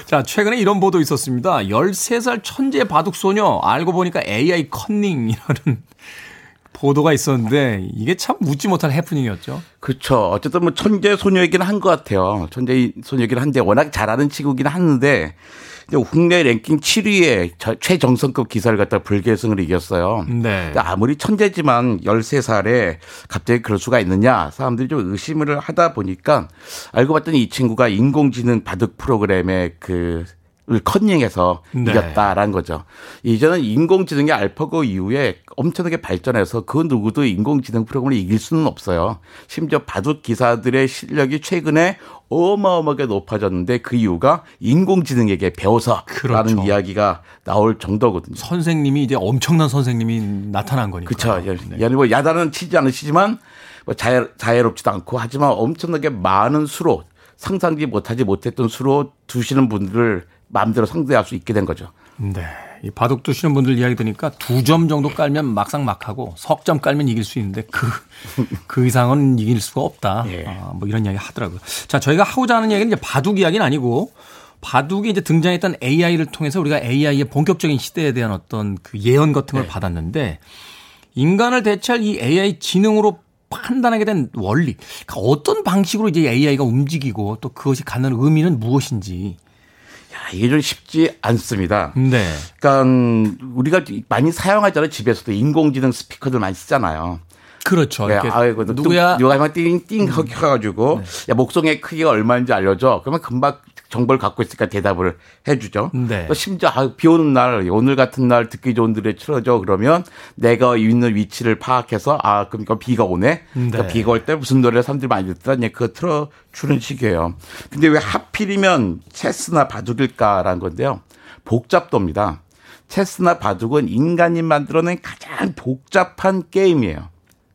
자, 최근에 이런 보도 있었습니다. 13살 천재 바둑 소녀 알고 보니까 AI 컨닝이라는 보도가 있었는데 이게 참 묻지 못할 해프닝이었죠. 그렇죠. 어쨌든 뭐 천재 소녀이긴 한 것 같아요. 천재 소녀이긴 한데 워낙 잘하는 친구긴 하는데 국내 랭킹 7위에 최정성급 기사를 갖다 불계승을 이겼어요. 네. 근데 아무리 천재지만 13살에 갑자기 그럴 수가 있느냐 사람들이 좀 의심을 하다 보니까 알고 봤더니 이 친구가 인공지능 바둑 프로그램의 그 을 컨닝해서 네. 이겼다라는 거죠. 이제는 인공지능의 알파고 이후에 엄청나게 발전해서 그 누구도 인공지능 프로그램을 이길 수는 없어요. 심지어 바둑 기사들의 실력이 최근에 어마어마하게 높아졌는데 그 이유가 인공지능에게 배워서라는 그렇죠. 이야기가 나올 정도거든요. 선생님이 이제 엄청난 선생님이 나타난 거니까. 그렇죠. 예, 뭐 야단은 치지 않으시지만 뭐 자애, 자애롭지도 않고 하지만 엄청나게 많은 수로 상상지 못하지 못했던 수로 두시는 분들을 마음대로 상대할 수 있게 된 거죠. 네. 이 바둑 두시는 분들 이야기 들으니까 두 점 정도 깔면 막상 막하고 석 점 깔면 이길 수 있는데 그, 그 이상은 이길 수가 없다. 예. 아, 뭐 이런 이야기 하더라고요. 자, 저희가 하고자 하는 이야기는 이제 바둑 이야기는 아니고 바둑이 이제 등장했던 AI를 통해서 우리가 AI의 본격적인 시대에 대한 어떤 그 예언 같은 걸 받았는데 인간을 대체할 이 AI 지능으로 판단하게 된 원리, 그러니까 어떤 방식으로 이제 AI가 움직이고 또 그것이 갖는 의미는 무엇인지. 야, 이게 좀 쉽지 않습니다. 네. 그러니까 우리가 많이 사용하잖아요. 집에서도 인공지능 스피커들 많이 쓰잖아요. 그렇죠. 네, 이렇게 아이고, 누구야? 누가 띵띵 켜가지고 야 목송의 크기가 얼마인지 알려줘. 그러면 금방 정보를 갖고 있으니까 대답을 해주죠. 네. 또 심지어 아, 비 오는 날 오늘 같은 날 듣기 좋은 노래 틀어줘 그러면 내가 있는 위치를 파악해서 아 그럼 이거 비가 오네. 그러니까 네. 비가 올 때 무슨 노래를 사람들이 많이 듣더라. 이제 그거 틀어 주는 식이에요. 근데 왜 하필이면 체스나 바둑일까라는 건데요. 복잡도입니다. 체스나 바둑은 인간이 만들어낸 가장 복잡한 게임이에요.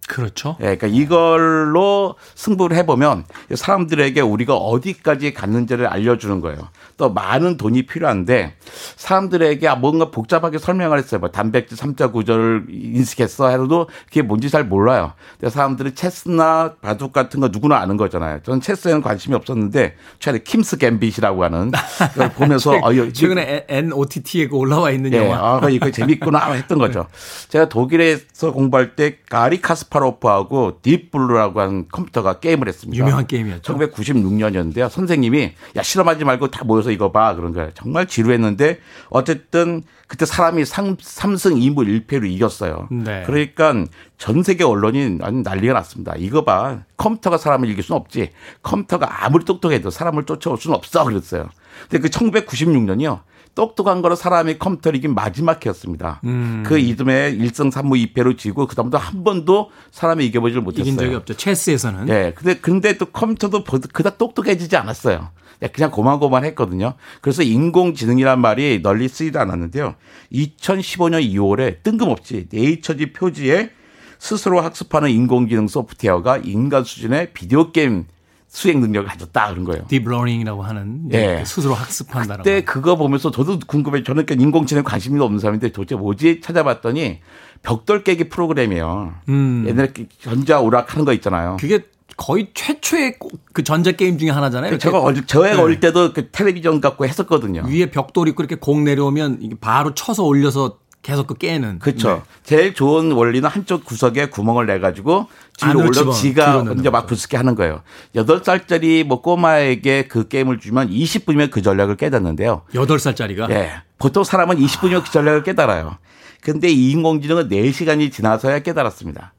그렇죠. 예, 그러니까 이걸로 승부를 해보면 사람들에게 우리가 어디까지 갔는지를 알려주는 거예요. 또 많은 돈이 필요한데 사람들에게 아, 뭔가 복잡하게 설명을 했어요. 뭐 단백질 3자 구조를 인식했어 해도 그게 뭔지 잘 몰라요. 근데 사람들이 체스나 바둑 같은 거 누구나 아는 거잖아요. 저는 체스에는 관심이 없었는데 최근에 킴스 갬빗이라고 하는 그걸 보면서 어, 이거 최근에 NOTT에 올라와 있는 예, 영화. 아, 이거 재밌구나 했던 거죠. 제가 독일에서 공부할 때 가리 카스파로프하고 딥블루라고 하는 컴퓨터가 게임을 했습니다. 유명한 게임이었죠. 1996년이었는데요. 선생님이 야 실험하지 말고 다 모여서 이거 봐 그런 거예요. 정말 지루했는데 어쨌든 그때 사람이 3, 승 2무 1패로 이겼어요. 네. 그러니까 전 세계 언론이 난리가 났습니다. 이거 봐. 컴퓨터가 사람을 이길 수는 없지. 컴퓨터가 아무리 똑똑해도 사람을 쫓아올 수는 없어. 그랬어요. 근데 그 1996년이요. 똑똑한 거로 사람이 컴퓨터를 이긴 마지막 해였습니다. 음. 그 이듬해 1승 3무 2패로 지고 그다음부터 한 번도 사람이 이겨보질 못했어요. 이긴 적이 없죠. 체스에서는. 예. 근데 근데 또 컴퓨터도 보- 그닥 똑똑해지지 않았어요. 예, 그냥 고만고만 했거든요. 그래서 인공지능이란 말이 널리 쓰이지 않았는데요. 2015년 2월에 뜬금없이 네이처지 표지에 스스로 학습하는 인공지능 소프트웨어가 인간 수준의 비디오 게임 수행 능력을 가졌다 그런 거예요. deep learning이라고 하는 예. 그 스스로 학습한다라고. 그때 그거 보면서 저도 궁금해. 저는 그러니까 인공지능 관심이 없는 사람인데 도대체 뭐지 찾아봤더니 벽돌 깨기 프로그램이에요. 음. 옛날에 전자 오락 하는 거 있잖아요. 그게 거의 최초의 꼭그 전자 게임 중에 하나잖아요. 제가 어릴 저희가 네. 어릴 때도 그 텔레비전 갖고 했었거든요. 위에 벽돌 있고 이렇게 공 내려오면 이게 바로 쳐서 올려서 계속 그 깨는. 그렇죠. 네. 제일 좋은 원리는 한쪽 구석에 구멍을 내 가지고 뒤로 올려 집어, 지가 이제 막. 부스게 하는 거예요. 8살짜리 뭐 꼬마에게 그 게임을 주면 20분이면 그 전략을 깨닫는데요. 여덟 살짜리가 예. 보통 사람은 20분이면 그 전략을 깨달아요. 근데 이 인공지능은 4시간이 지나서야 깨달았습니다.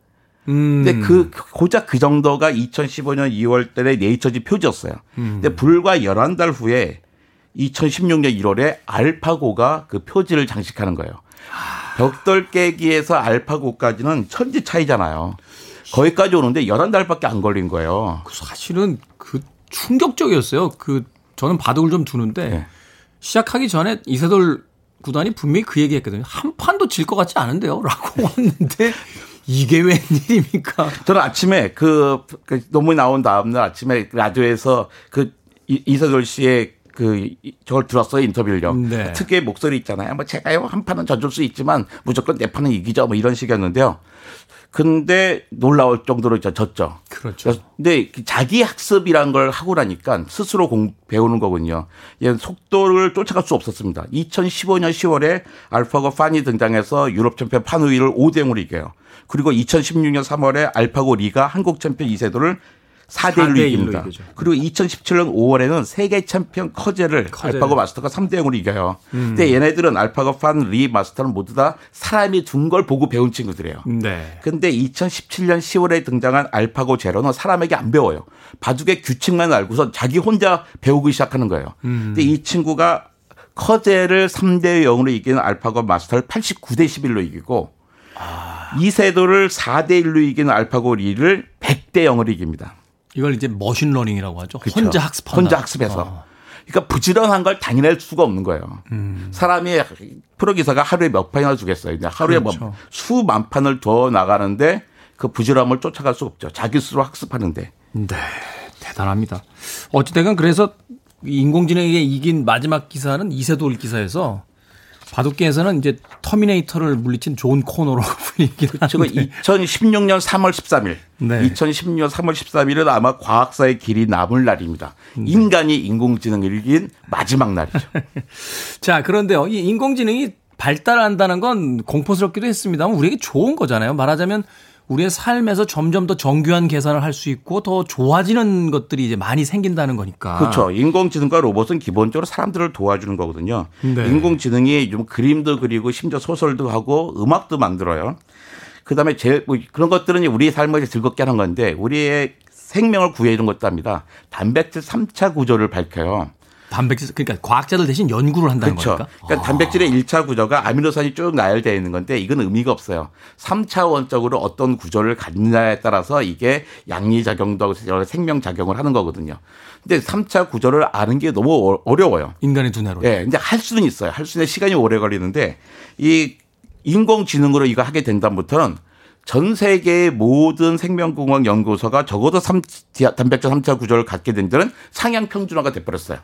음. 근데 그 고작 그 정도가 2015년 2월 달에 네이처지 표지였어요. 음. 근데 불과 11달 후에 2016년 1월에 알파고가 그 표지를 장식하는 거예요. 벽돌 깨기에서 알파고까지는 천지 차이잖아요. 거기까지 오는데 11달밖에 안 걸린 거예요. 사실은 그 충격적이었어요. 그 저는 바둑을 좀 두는데 네. 시작하기 전에 이세돌 구단이 분명히 그 얘기했거든요. 한 판도 질 것 같지 않은데요라고 왔는데 이게 웬일입니까? 저는 아침에 그, 그 논문이 나온 다음날 아침에 라디오에서 그 이- 이세돌 씨의 그 이- 저걸 들었어요 인터뷰를요. 네. 특유의 목소리 있잖아요. 뭐 제가요 한 판은 져줄 수 있지만 무조건 내 판은 이기죠. 뭐 이런 식이었는데요. 근데 놀라울 정도로 저- 졌죠. 그렇죠. 근데 그 자기 학습이란 걸 하고 나니까 스스로 공, 배우는 거군요. 얘 속도를 쫓아갈 수 없었습니다. 2015년 10월에 알파고 판이 등장해서 유럽 챔피언 판후이를 5대 0으로 이겨요. 그리고 2016년 3월에 알파고 리가 한국 챔피언 이세돌을 4대 1로 4대 1로 이깁니다. 이기죠. 그리고 2017년 5월에는 세계 챔피언 커제를 커제를. 알파고 마스터가 3대 0으로 이겨요. 음. 근데 얘네들은 알파고 판, 리 마스터는 모두 다 사람이 둔 걸 보고 배운 친구들이에요. 네. 근데 2017년 10월에 등장한 알파고 제로는 사람에게 안 배워요. 바둑의 규칙만 알고서 자기 혼자 배우기 시작하는 거예요. 음. 근데 이 친구가 커제를 3대 0으로 이기는 알파고 마스터를 89대 11로 이기고 이세돌을 4대 1로 이기는 알파고 리를 100대 0으로 이깁니다. 이걸 이제 machine learning이라고 하죠. 그렇죠. 혼자 학습한다. 혼자 학습해서. 어. 그러니까 부지런한 걸 당해낼 수가 없는 거예요. 음. 사람이 프로 기사가 하루에 몇 판이나 두겠어요. 그냥 하루에 그렇죠. 뭐 수만 판을 둬 나가는데 그 부지런함을 쫓아갈 수 없죠. 자기 스스로 학습하는데. 네. 대단합니다. 어찌됐건 그래서 인공지능에게 이긴 마지막 기사는 이세돌 기사에서 바둑계에서는 이제 터미네이터를 물리친 좋은 코너로 지금 한데. 2016년 3월 13일. 네. 2016년 3월 13일은 아마 과학사의 길이 남을 날입니다. 인간이 인공지능을 이긴 마지막 날이죠. 자, 그런데요. 이 인공지능이 발달한다는 건 공포스럽기도 했습니다만 우리에게 좋은 거잖아요. 말하자면 우리의 삶에서 점점 더 정교한 계산을 할 수 있고 더 좋아지는 것들이 이제 많이 생긴다는 거니까. 그렇죠. 인공지능과 로봇은 기본적으로 사람들을 도와주는 거거든요. 네. 인공지능이 좀 그림도 그리고 심지어 소설도 하고 음악도 만들어요. 그다음에 제일 뭐 그런 것들은 우리 삶을 즐겁게 하는 건데 우리의 생명을 구해주는 것도 합니다. 단백질 3차 구조를 밝혀요. 단백질 그러니까 과학자들 대신 연구를 한다는 그렇죠. 거니까. 그러니까 단백질의 1차 구조가 아미노산이 쭉 나열되어 있는 건데 이건 의미가 없어요. 3차원적으로 어떤 구조를 갖느냐에 따라서 이게 양리 작용도 하고 여러 생명 작용을 하는 거거든요. 근데 3차 구조를 아는 게 너무 어- 어려워요. 인간의 두뇌로. 예, 근데 할 수는 있어요. 할 수는 시간이 오래 걸리는데 이 인공지능으로 이거 하게 된다부터는 전 세계의 모든 생명공학 연구소가 적어도 3, 단백질 3차 구조를 갖게 된 데는 상향 평준화가 돼버렸어요.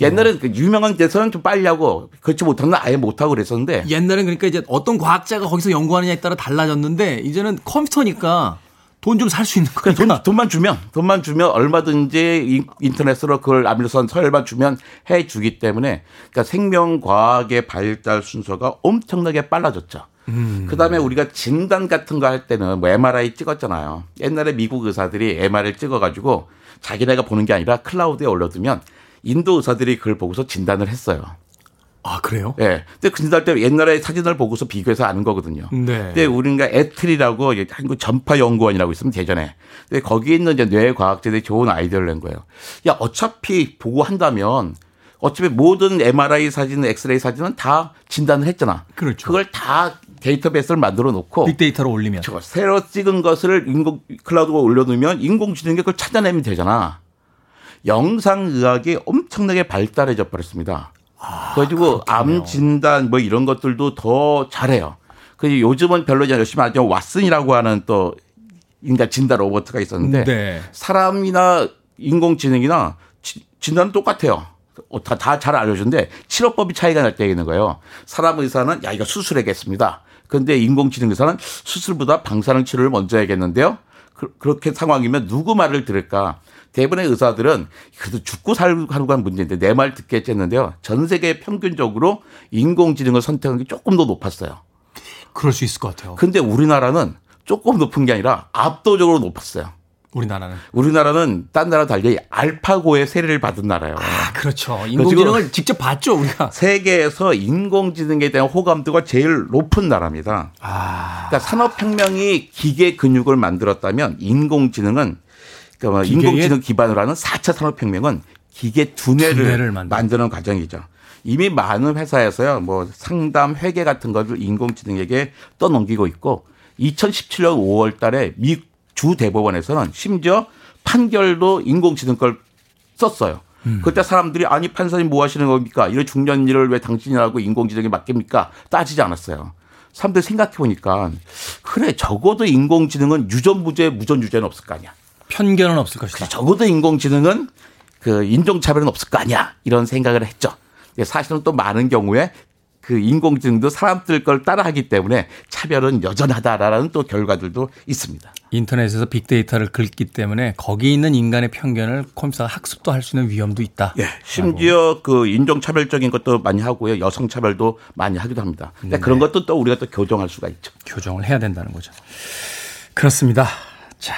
옛날에 그 유명한 데서는 좀 빨리 하고 그렇지 못하는 건 아예 못 하고 그랬었는데 옛날엔 그러니까 이제 어떤 과학자가 거기서 연구하느냐에 따라 달라졌는데 이제는 컴퓨터니까 돈 좀 살 수 있는 그냥 거니까. 돈, 돈만 주면 돈만 주면 얼마든지 인- 인터넷으로 그걸 아미노산 서열만 주면 해 주기 때문에 그러니까 생명 과학의 발달 순서가 엄청나게 빨라졌죠. 그다음에 우리가 진단 같은 거 할 때는 뭐 MRI 찍었잖아요. 옛날에 미국 의사들이 MRI 찍어가지고 자기네가 보는 게 아니라 클라우드에 올려두면 인도 의사들이 그걸 보고서 진단을 했어요. 아 그래요? 예. 근데 그 진단할 때 옛날에 사진을 보고서 비교해서 아는 거거든요. 네. 근데 우리가 ETRI라고 한국 전파 연구원이라고 있으면 예전에. 근데 거기 있는 이제 뇌 과학자들이 좋은 아이디어를 낸 거예요. 야 어차피 보고 한다면 어차피 모든 MRI 사진, 엑스레이 사진은 다 진단을 했잖아. 그렇죠. 그걸 다 데이터베이스를 만들어 놓고 빅데이터로 올리면. 저 새로 찍은 것을 인공 클라우드에 올려놓으면 인공지능이 그걸 찾아내면 되잖아. 영상의학이 엄청나게 발달해져 버렸습니다. 그래가지고 암 진단 뭐 이런 것들도 더 잘해요. 그 요즘은 별로 이제 열심히 하죠. 왓슨이라고 하는 또 인간 진단 로봇가 있었는데 네. 사람이나 인공지능이나 지- 진단은 똑같아요. 다 잘 알려주는데 치료법이 차이가 날 때 있는 거예요. 사람 의사는 야 이거 수술해야겠습니다. 그런데 인공지능 의사는 수술보다 방사능 치료를 먼저 해야겠는데요. 그, 렇게 상황이면 누구 말을 들을까? 대부분의 의사들은 그래도 죽고 살고 하는 건 문제인데 내 말 듣겠지 했는데요. 전 세계 평균적으로 인공지능을 선택한 게 조금 더 높았어요. 그럴 수 있을 것 같아요. 근데 우리나라는 조금 높은 게 아니라 압도적으로 높았어요. 우리나라는. 우리나라는 딴 나라 달리 알파고의 세례를 받은 나라예요. 아 그렇죠. 인공지능을 직접 봤죠 우리가. 세계에서 인공지능에 대한 호감도가 제일 높은 나라입니다. 아 그러니까 산업혁명이 기계 근육을 만들었다면 인공지능은 그러니까 뭐 기계의- 인공지능 기반으로 하는 4차 산업혁명은 기계 두뇌를, 두뇌를 만드는. 만드는 과정이죠. 이미 많은 회사에서요, 뭐 상담, 회계 같은 것을 인공지능에게 떠넘기고 있고 2017년 5월 달에 미 주 대법원에서는 심지어 판결도 인공지능 걸 썼어요. 음. 그때 사람들이 아니 판사님 뭐 하시는 겁니까? 이런 중요한 일을 왜 당신이 하고 인공지능에 맡깁니까? 따지지 않았어요. 사람들 생각해 보니까 그래 적어도 인공지능은 유전무죄 무전유죄는 없을 거 아니야. 편견은 없을 것이다. 적어도 인공지능은 그 인종차별은 없을 거 아니야. 이런 생각을 했죠. 사실은 또 많은 경우에 그 인공지능도 사람들 걸 따라하기 때문에 차별은 여전하다라는 또 결과들도 있습니다. 인터넷에서 빅데이터를 긁기 때문에 거기 있는 인간의 편견을 컴퓨터가 학습도 할 수 있는 위험도 있다. 예, 심지어 그 인종차별적인 것도 많이 하고요. 여성차별도 많이 하기도 합니다. 근데 그런 것도 또 우리가 또 교정할 수가 있죠. 교정을 해야 된다는 거죠. 그렇습니다. 자,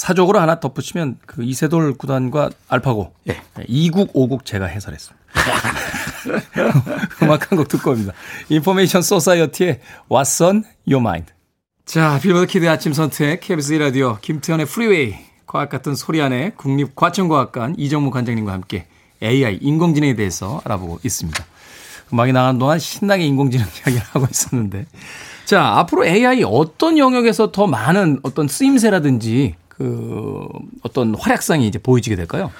사족으로 하나 덧붙이면 그 이세돌 구단과 알파고 예. 2국 5국 제가 해설했습니다. 음악 한 곡 듣고 옵니다. 인포메이션 소사이어티의 What's on Your Mind. 자, 빌보드 키드 아침 선택 KBS 라디오 김태훈의 프리웨이 과학 같은 소리 안에 국립과천과학관 이정모 관장님과 함께 AI 인공지능에 대해서 알아보고 있습니다. 음악이 나가는 동안 신나게 인공지능 이야기를 하고 있었는데 자, 앞으로 AI 어떤 영역에서 더 많은 어떤 쓰임새라든지 그 어떤 활약상이 이제 보여지게 될까요?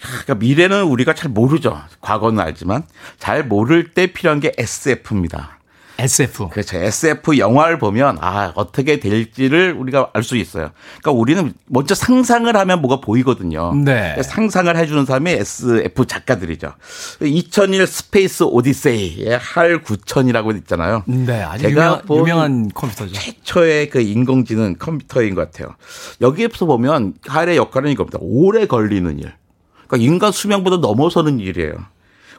그러니까 미래는 우리가 잘 모르죠. 과거는 알지만 잘 모를 때 필요한 게 SF입니다. SF. 그렇죠. SF 영화를 보면 아 어떻게 될지를 우리가 알 수 있어요. 그러니까 우리는 먼저 상상을 하면 뭐가 보이거든요. 네. 상상을 해주는 사람이 SF 작가들이죠. 2001 Space Odyssey의 HAL 9000이라고 있잖아요. 네, 아주 제가 유명, 본 유명 한 컴퓨터죠. 최초의 그 인공지능 컴퓨터인 것 같아요. 여기에서 보면 할의 역할은 이겁니다. 오래 걸리는 일. 그러니까 인간 수명보다 넘어서는 일이에요.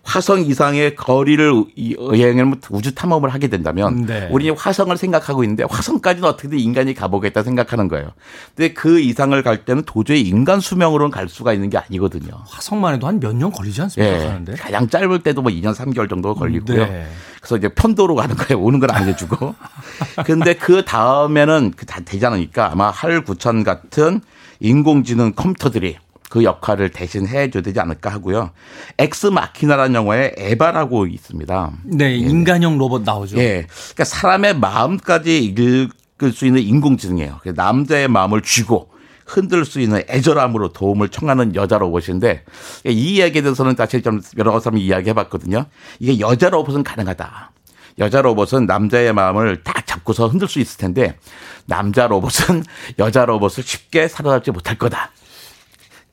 화성 이상의 거리를 이- 여행을 우주 탐험을 하게 된다면 네. 우리는 화성을 생각하고 있는데 화성까지는 어떻게든 인간이 가보겠다 생각하는 거예요. 근데 그 이상을 갈 때는 도저히 인간 수명으로는 갈 수가 있는 게 아니거든요. 화성만 해도 한 몇 년 걸리지 않습니까? 예. 가는데. 가장 짧을 때도 뭐 2년 3개월 정도 걸리고요. 네. 그래서 이제 편도로 가는 거예요. 오는 건안 해주고. 근데 그 다음에는 그다 되지 않으니까 아마 할 9천 같은 인공지능 컴퓨터들이 그 역할을 대신 해줘야 되지 않을까 하고요. 엑스 마키나라는 영화에 에바라고 있습니다. 네, 인간형 로봇 나오죠. 예. 그러니까 사람의 마음까지 읽을 수 있는 인공지능이에요. 남자의 마음을 쥐고 흔들 수 있는 애절함으로 도움을 청하는 여자 로봇인데 이 이야기에 대해서는 사실 좀 여러 사람이 이야기해 봤거든요. 이게 여자 로봇은 가능하다. 여자 로봇은 남자의 마음을 딱 잡고서 흔들 수 있을 텐데 남자 로봇은 여자 로봇을 쉽게 사로잡지 못할 거다.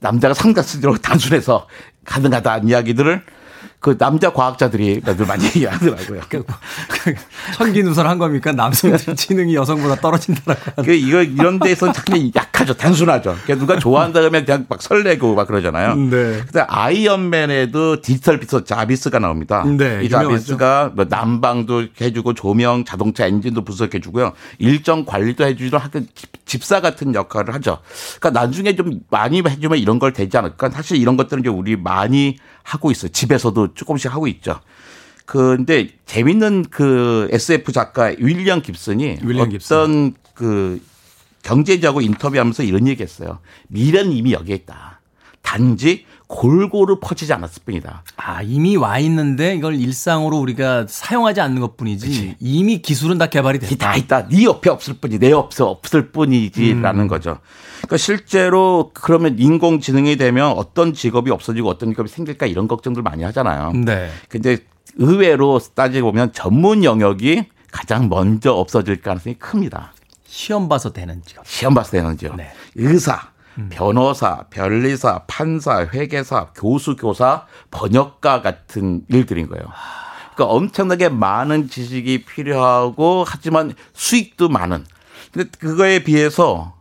남자가 상당수로 단순해서 가능하다는 이야기들을 그 남자 과학자들이 늘 많이 이야기하더라고요. 천기 누설 한 겁니까? 남성 지능이 여성보다 떨어진다라고. 그 이거 이런 데서 상당히 약하죠, 단순하죠. 그러니까 누가 좋아한다 그러면 그냥 막 설레고 막 그러잖아요. 네. 근데 아이언맨에도 디지털 비서 자비스가 나옵니다. 네, 이. 자비스가 뭐 난방도 해주고 조명, 자동차 엔진도 분석해주고요. 일정 관리도 하여튼 집- 집사 같은 역할을 하죠. 그러니까 나중에 좀 많이 해주면 이런 걸 되지 않을까. 사실 이런 것들은 이제 우리 많이 하고 있어요. 집에서도 조금씩 하고 있죠. 근데 재밌는 그 SF 작가 윌리엄 깁슨이 윌리엄 깁슨. 어떤 그 경제지하고 인터뷰하면서 이런 얘기했어요. 미래는 이미 여기에 있다. 단지 골고루 퍼지지 않았을 뿐이다. 아, 이미 와 있는데 이걸 일상으로 우리가 사용하지 않는 것 뿐이지. 이미 기술은 다 개발이 이 됐다. 다 있다. 네 옆에 없을 뿐이 내 옆에 없을 뿐이지라는 음. 거죠. 그러니까 실제로 그러면 인공지능이 되면 어떤 직업이 없어지고 어떤 직업이 생길까 이런 걱정들 많이 하잖아요. 네. 근데 의외로 따지고 보면 전문 영역이 가장 먼저 없어질 가능성이 큽니다. 시험 봐서 되는 직업. 시험 봤을 때는요. 네. 의사, 변호사, 변리사, 판사, 회계사, 교수, 교사, 번역가 같은 일들인 거예요. 그러니까 엄청나게 많은 지식이 필요하고 하지만 수익도 많은. 근데 그거에 비해서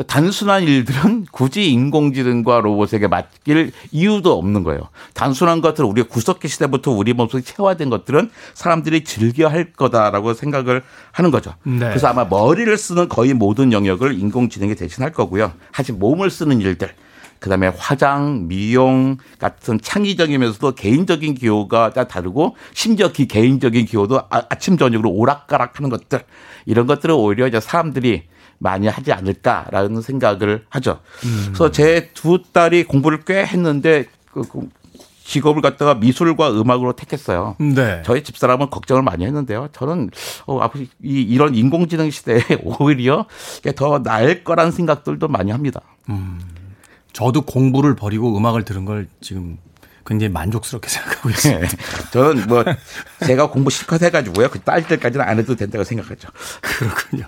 그 단순한 일들은 굳이 인공지능과 로봇에게 맡길 이유도 없는 거예요. 단순한 것들 우리가 구석기 시대부터 우리 몸속에 체화된 것들은 사람들이 즐겨 할 거다라고 생각을 하는 거죠. 네. 그래서 아마 머리를 쓰는 거의 모든 영역을 인공지능이 대신할 거고요. 하지만 몸을 쓰는 일들 그다음에 화장, 미용 같은 창의적이면서도 개인적인 기호가 다 다르고 심지어 그 개인적인 기호도 아- 아침 저녁으로 오락가락하는 것들 이런 것들을 오히려 이제 사람들이 많이 하지 않을까라는 생각을 하죠. 그래서 제 두 딸이 공부를 꽤 했는데 그그 직업을 갖다가 미술과 음악으로 택했어요. 네. 저희 집사람은 걱정을 많이 했는데요. 저는 어, 앞으로 이, 이런 인공지능 시대에 오히려 더 나을 거란 생각들도 많이 합니다. 저도 공부를 버리고 음악을 들은 걸 지금 굉장히 만족스럽게 생각하고 있습니다. 네. 저는 뭐 제가 공부 실컷 해가지고요. 그 딸들까지는 안 해도 된다고 생각하죠. 그렇군요.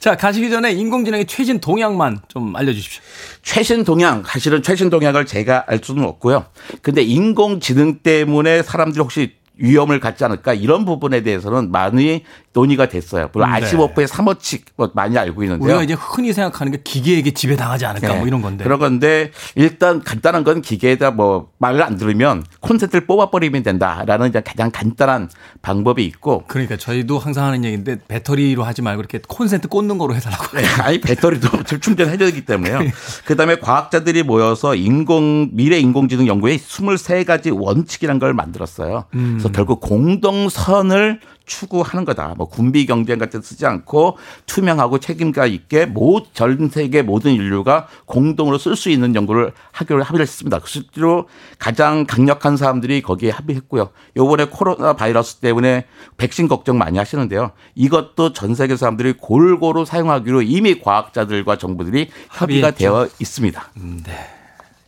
자, 가시기 전에 인공지능의 최신 동향만 좀 알려주십시오. 최신 동향, 사실은 최신 동향을 제가 알 수는 없고요. 근데 인공지능 때문에 사람들이 혹시 위험을 갖지 않을까 이런 부분에 대해서는 많이 논의가 됐어요. 물론 네. RC5의 3호칙 뭐 많이 알고 있는데요. 우리가 이제 흔히 생각하는 게 기계에게 지배당하지 않을까 네. 뭐 이런 건데. 그런 건데 일단 간단한 건 기계에다 뭐 말을 안 들으면 콘센트를 뽑아버리면 된다라는 가장 간단한 방법이 있고 그러니까 저희도 항상 하는 얘기인데 배터리로 하지 말고 이렇게 콘센트 꽂는 거로 해달라고. 네, 아니 배터리도 좀 충전해야 되기 때문에요. 그다음에 과학자들이 모여서 인공 미래 인공지능 연구에 23가지 원칙이란 걸 만들었어요. 그래서 결국 공동선을 추구하는 거다. 뭐 군비 경쟁 같은 데 쓰지 않고 투명하고 책임감 있게 모전 세계 모든 인류가 공동으로 쓸 수 있는 연구를 하기로 합의를 했습니다. 그 실제로 가장 강력한 사람들이 거기에 합의했고요. 요번에 코로나 바이러스 때문에 백신 걱정 많이 하시는데요. 이것도 전 세계 사람들이 골고루 사용하기로 이미 과학자들과 정부들이 합의했죠. 되어 있습니다.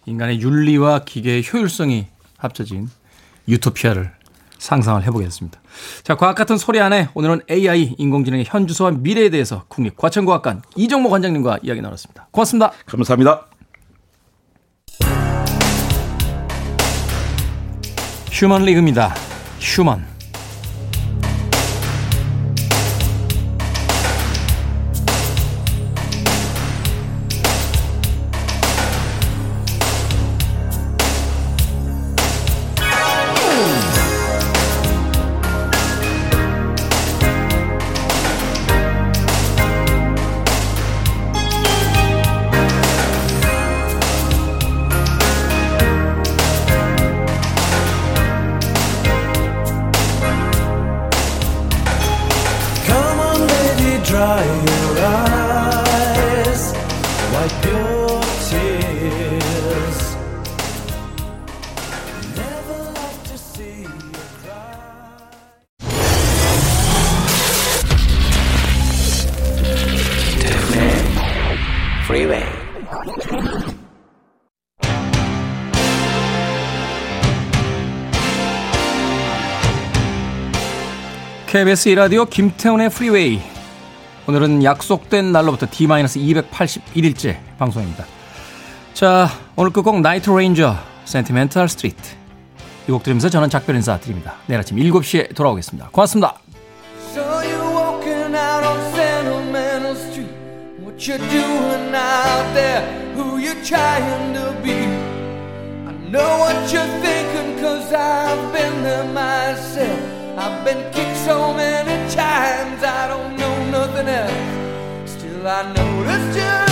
인간의 윤리와 기계의 효율성이 합쳐진 유토피아를 상상을 해보겠습니다. 자, 과학 같은 소리 안에 오늘은 AI 인공지능의 현 주소와 미래에 대해서 국립과천과학관 이정모 관장님과 이야기 나눴습니다. 고맙습니다. 감사합니다. 휴먼 리그입니다. 휴먼. KBS 2라디오 김태훈의 프리웨이. 오늘은 약속된 날로부터 D-281일째 방송입니다. 자, 오늘 끝곡 나이트 레인저 Sentimental Street. 이 곡 들으면서 저는 작별 인사 드립니다. 내일 아침 7시에 돌아오겠습니다. 고맙습니다. So I've been kicked so many times, I don't know nothing else. Still, I noticed you.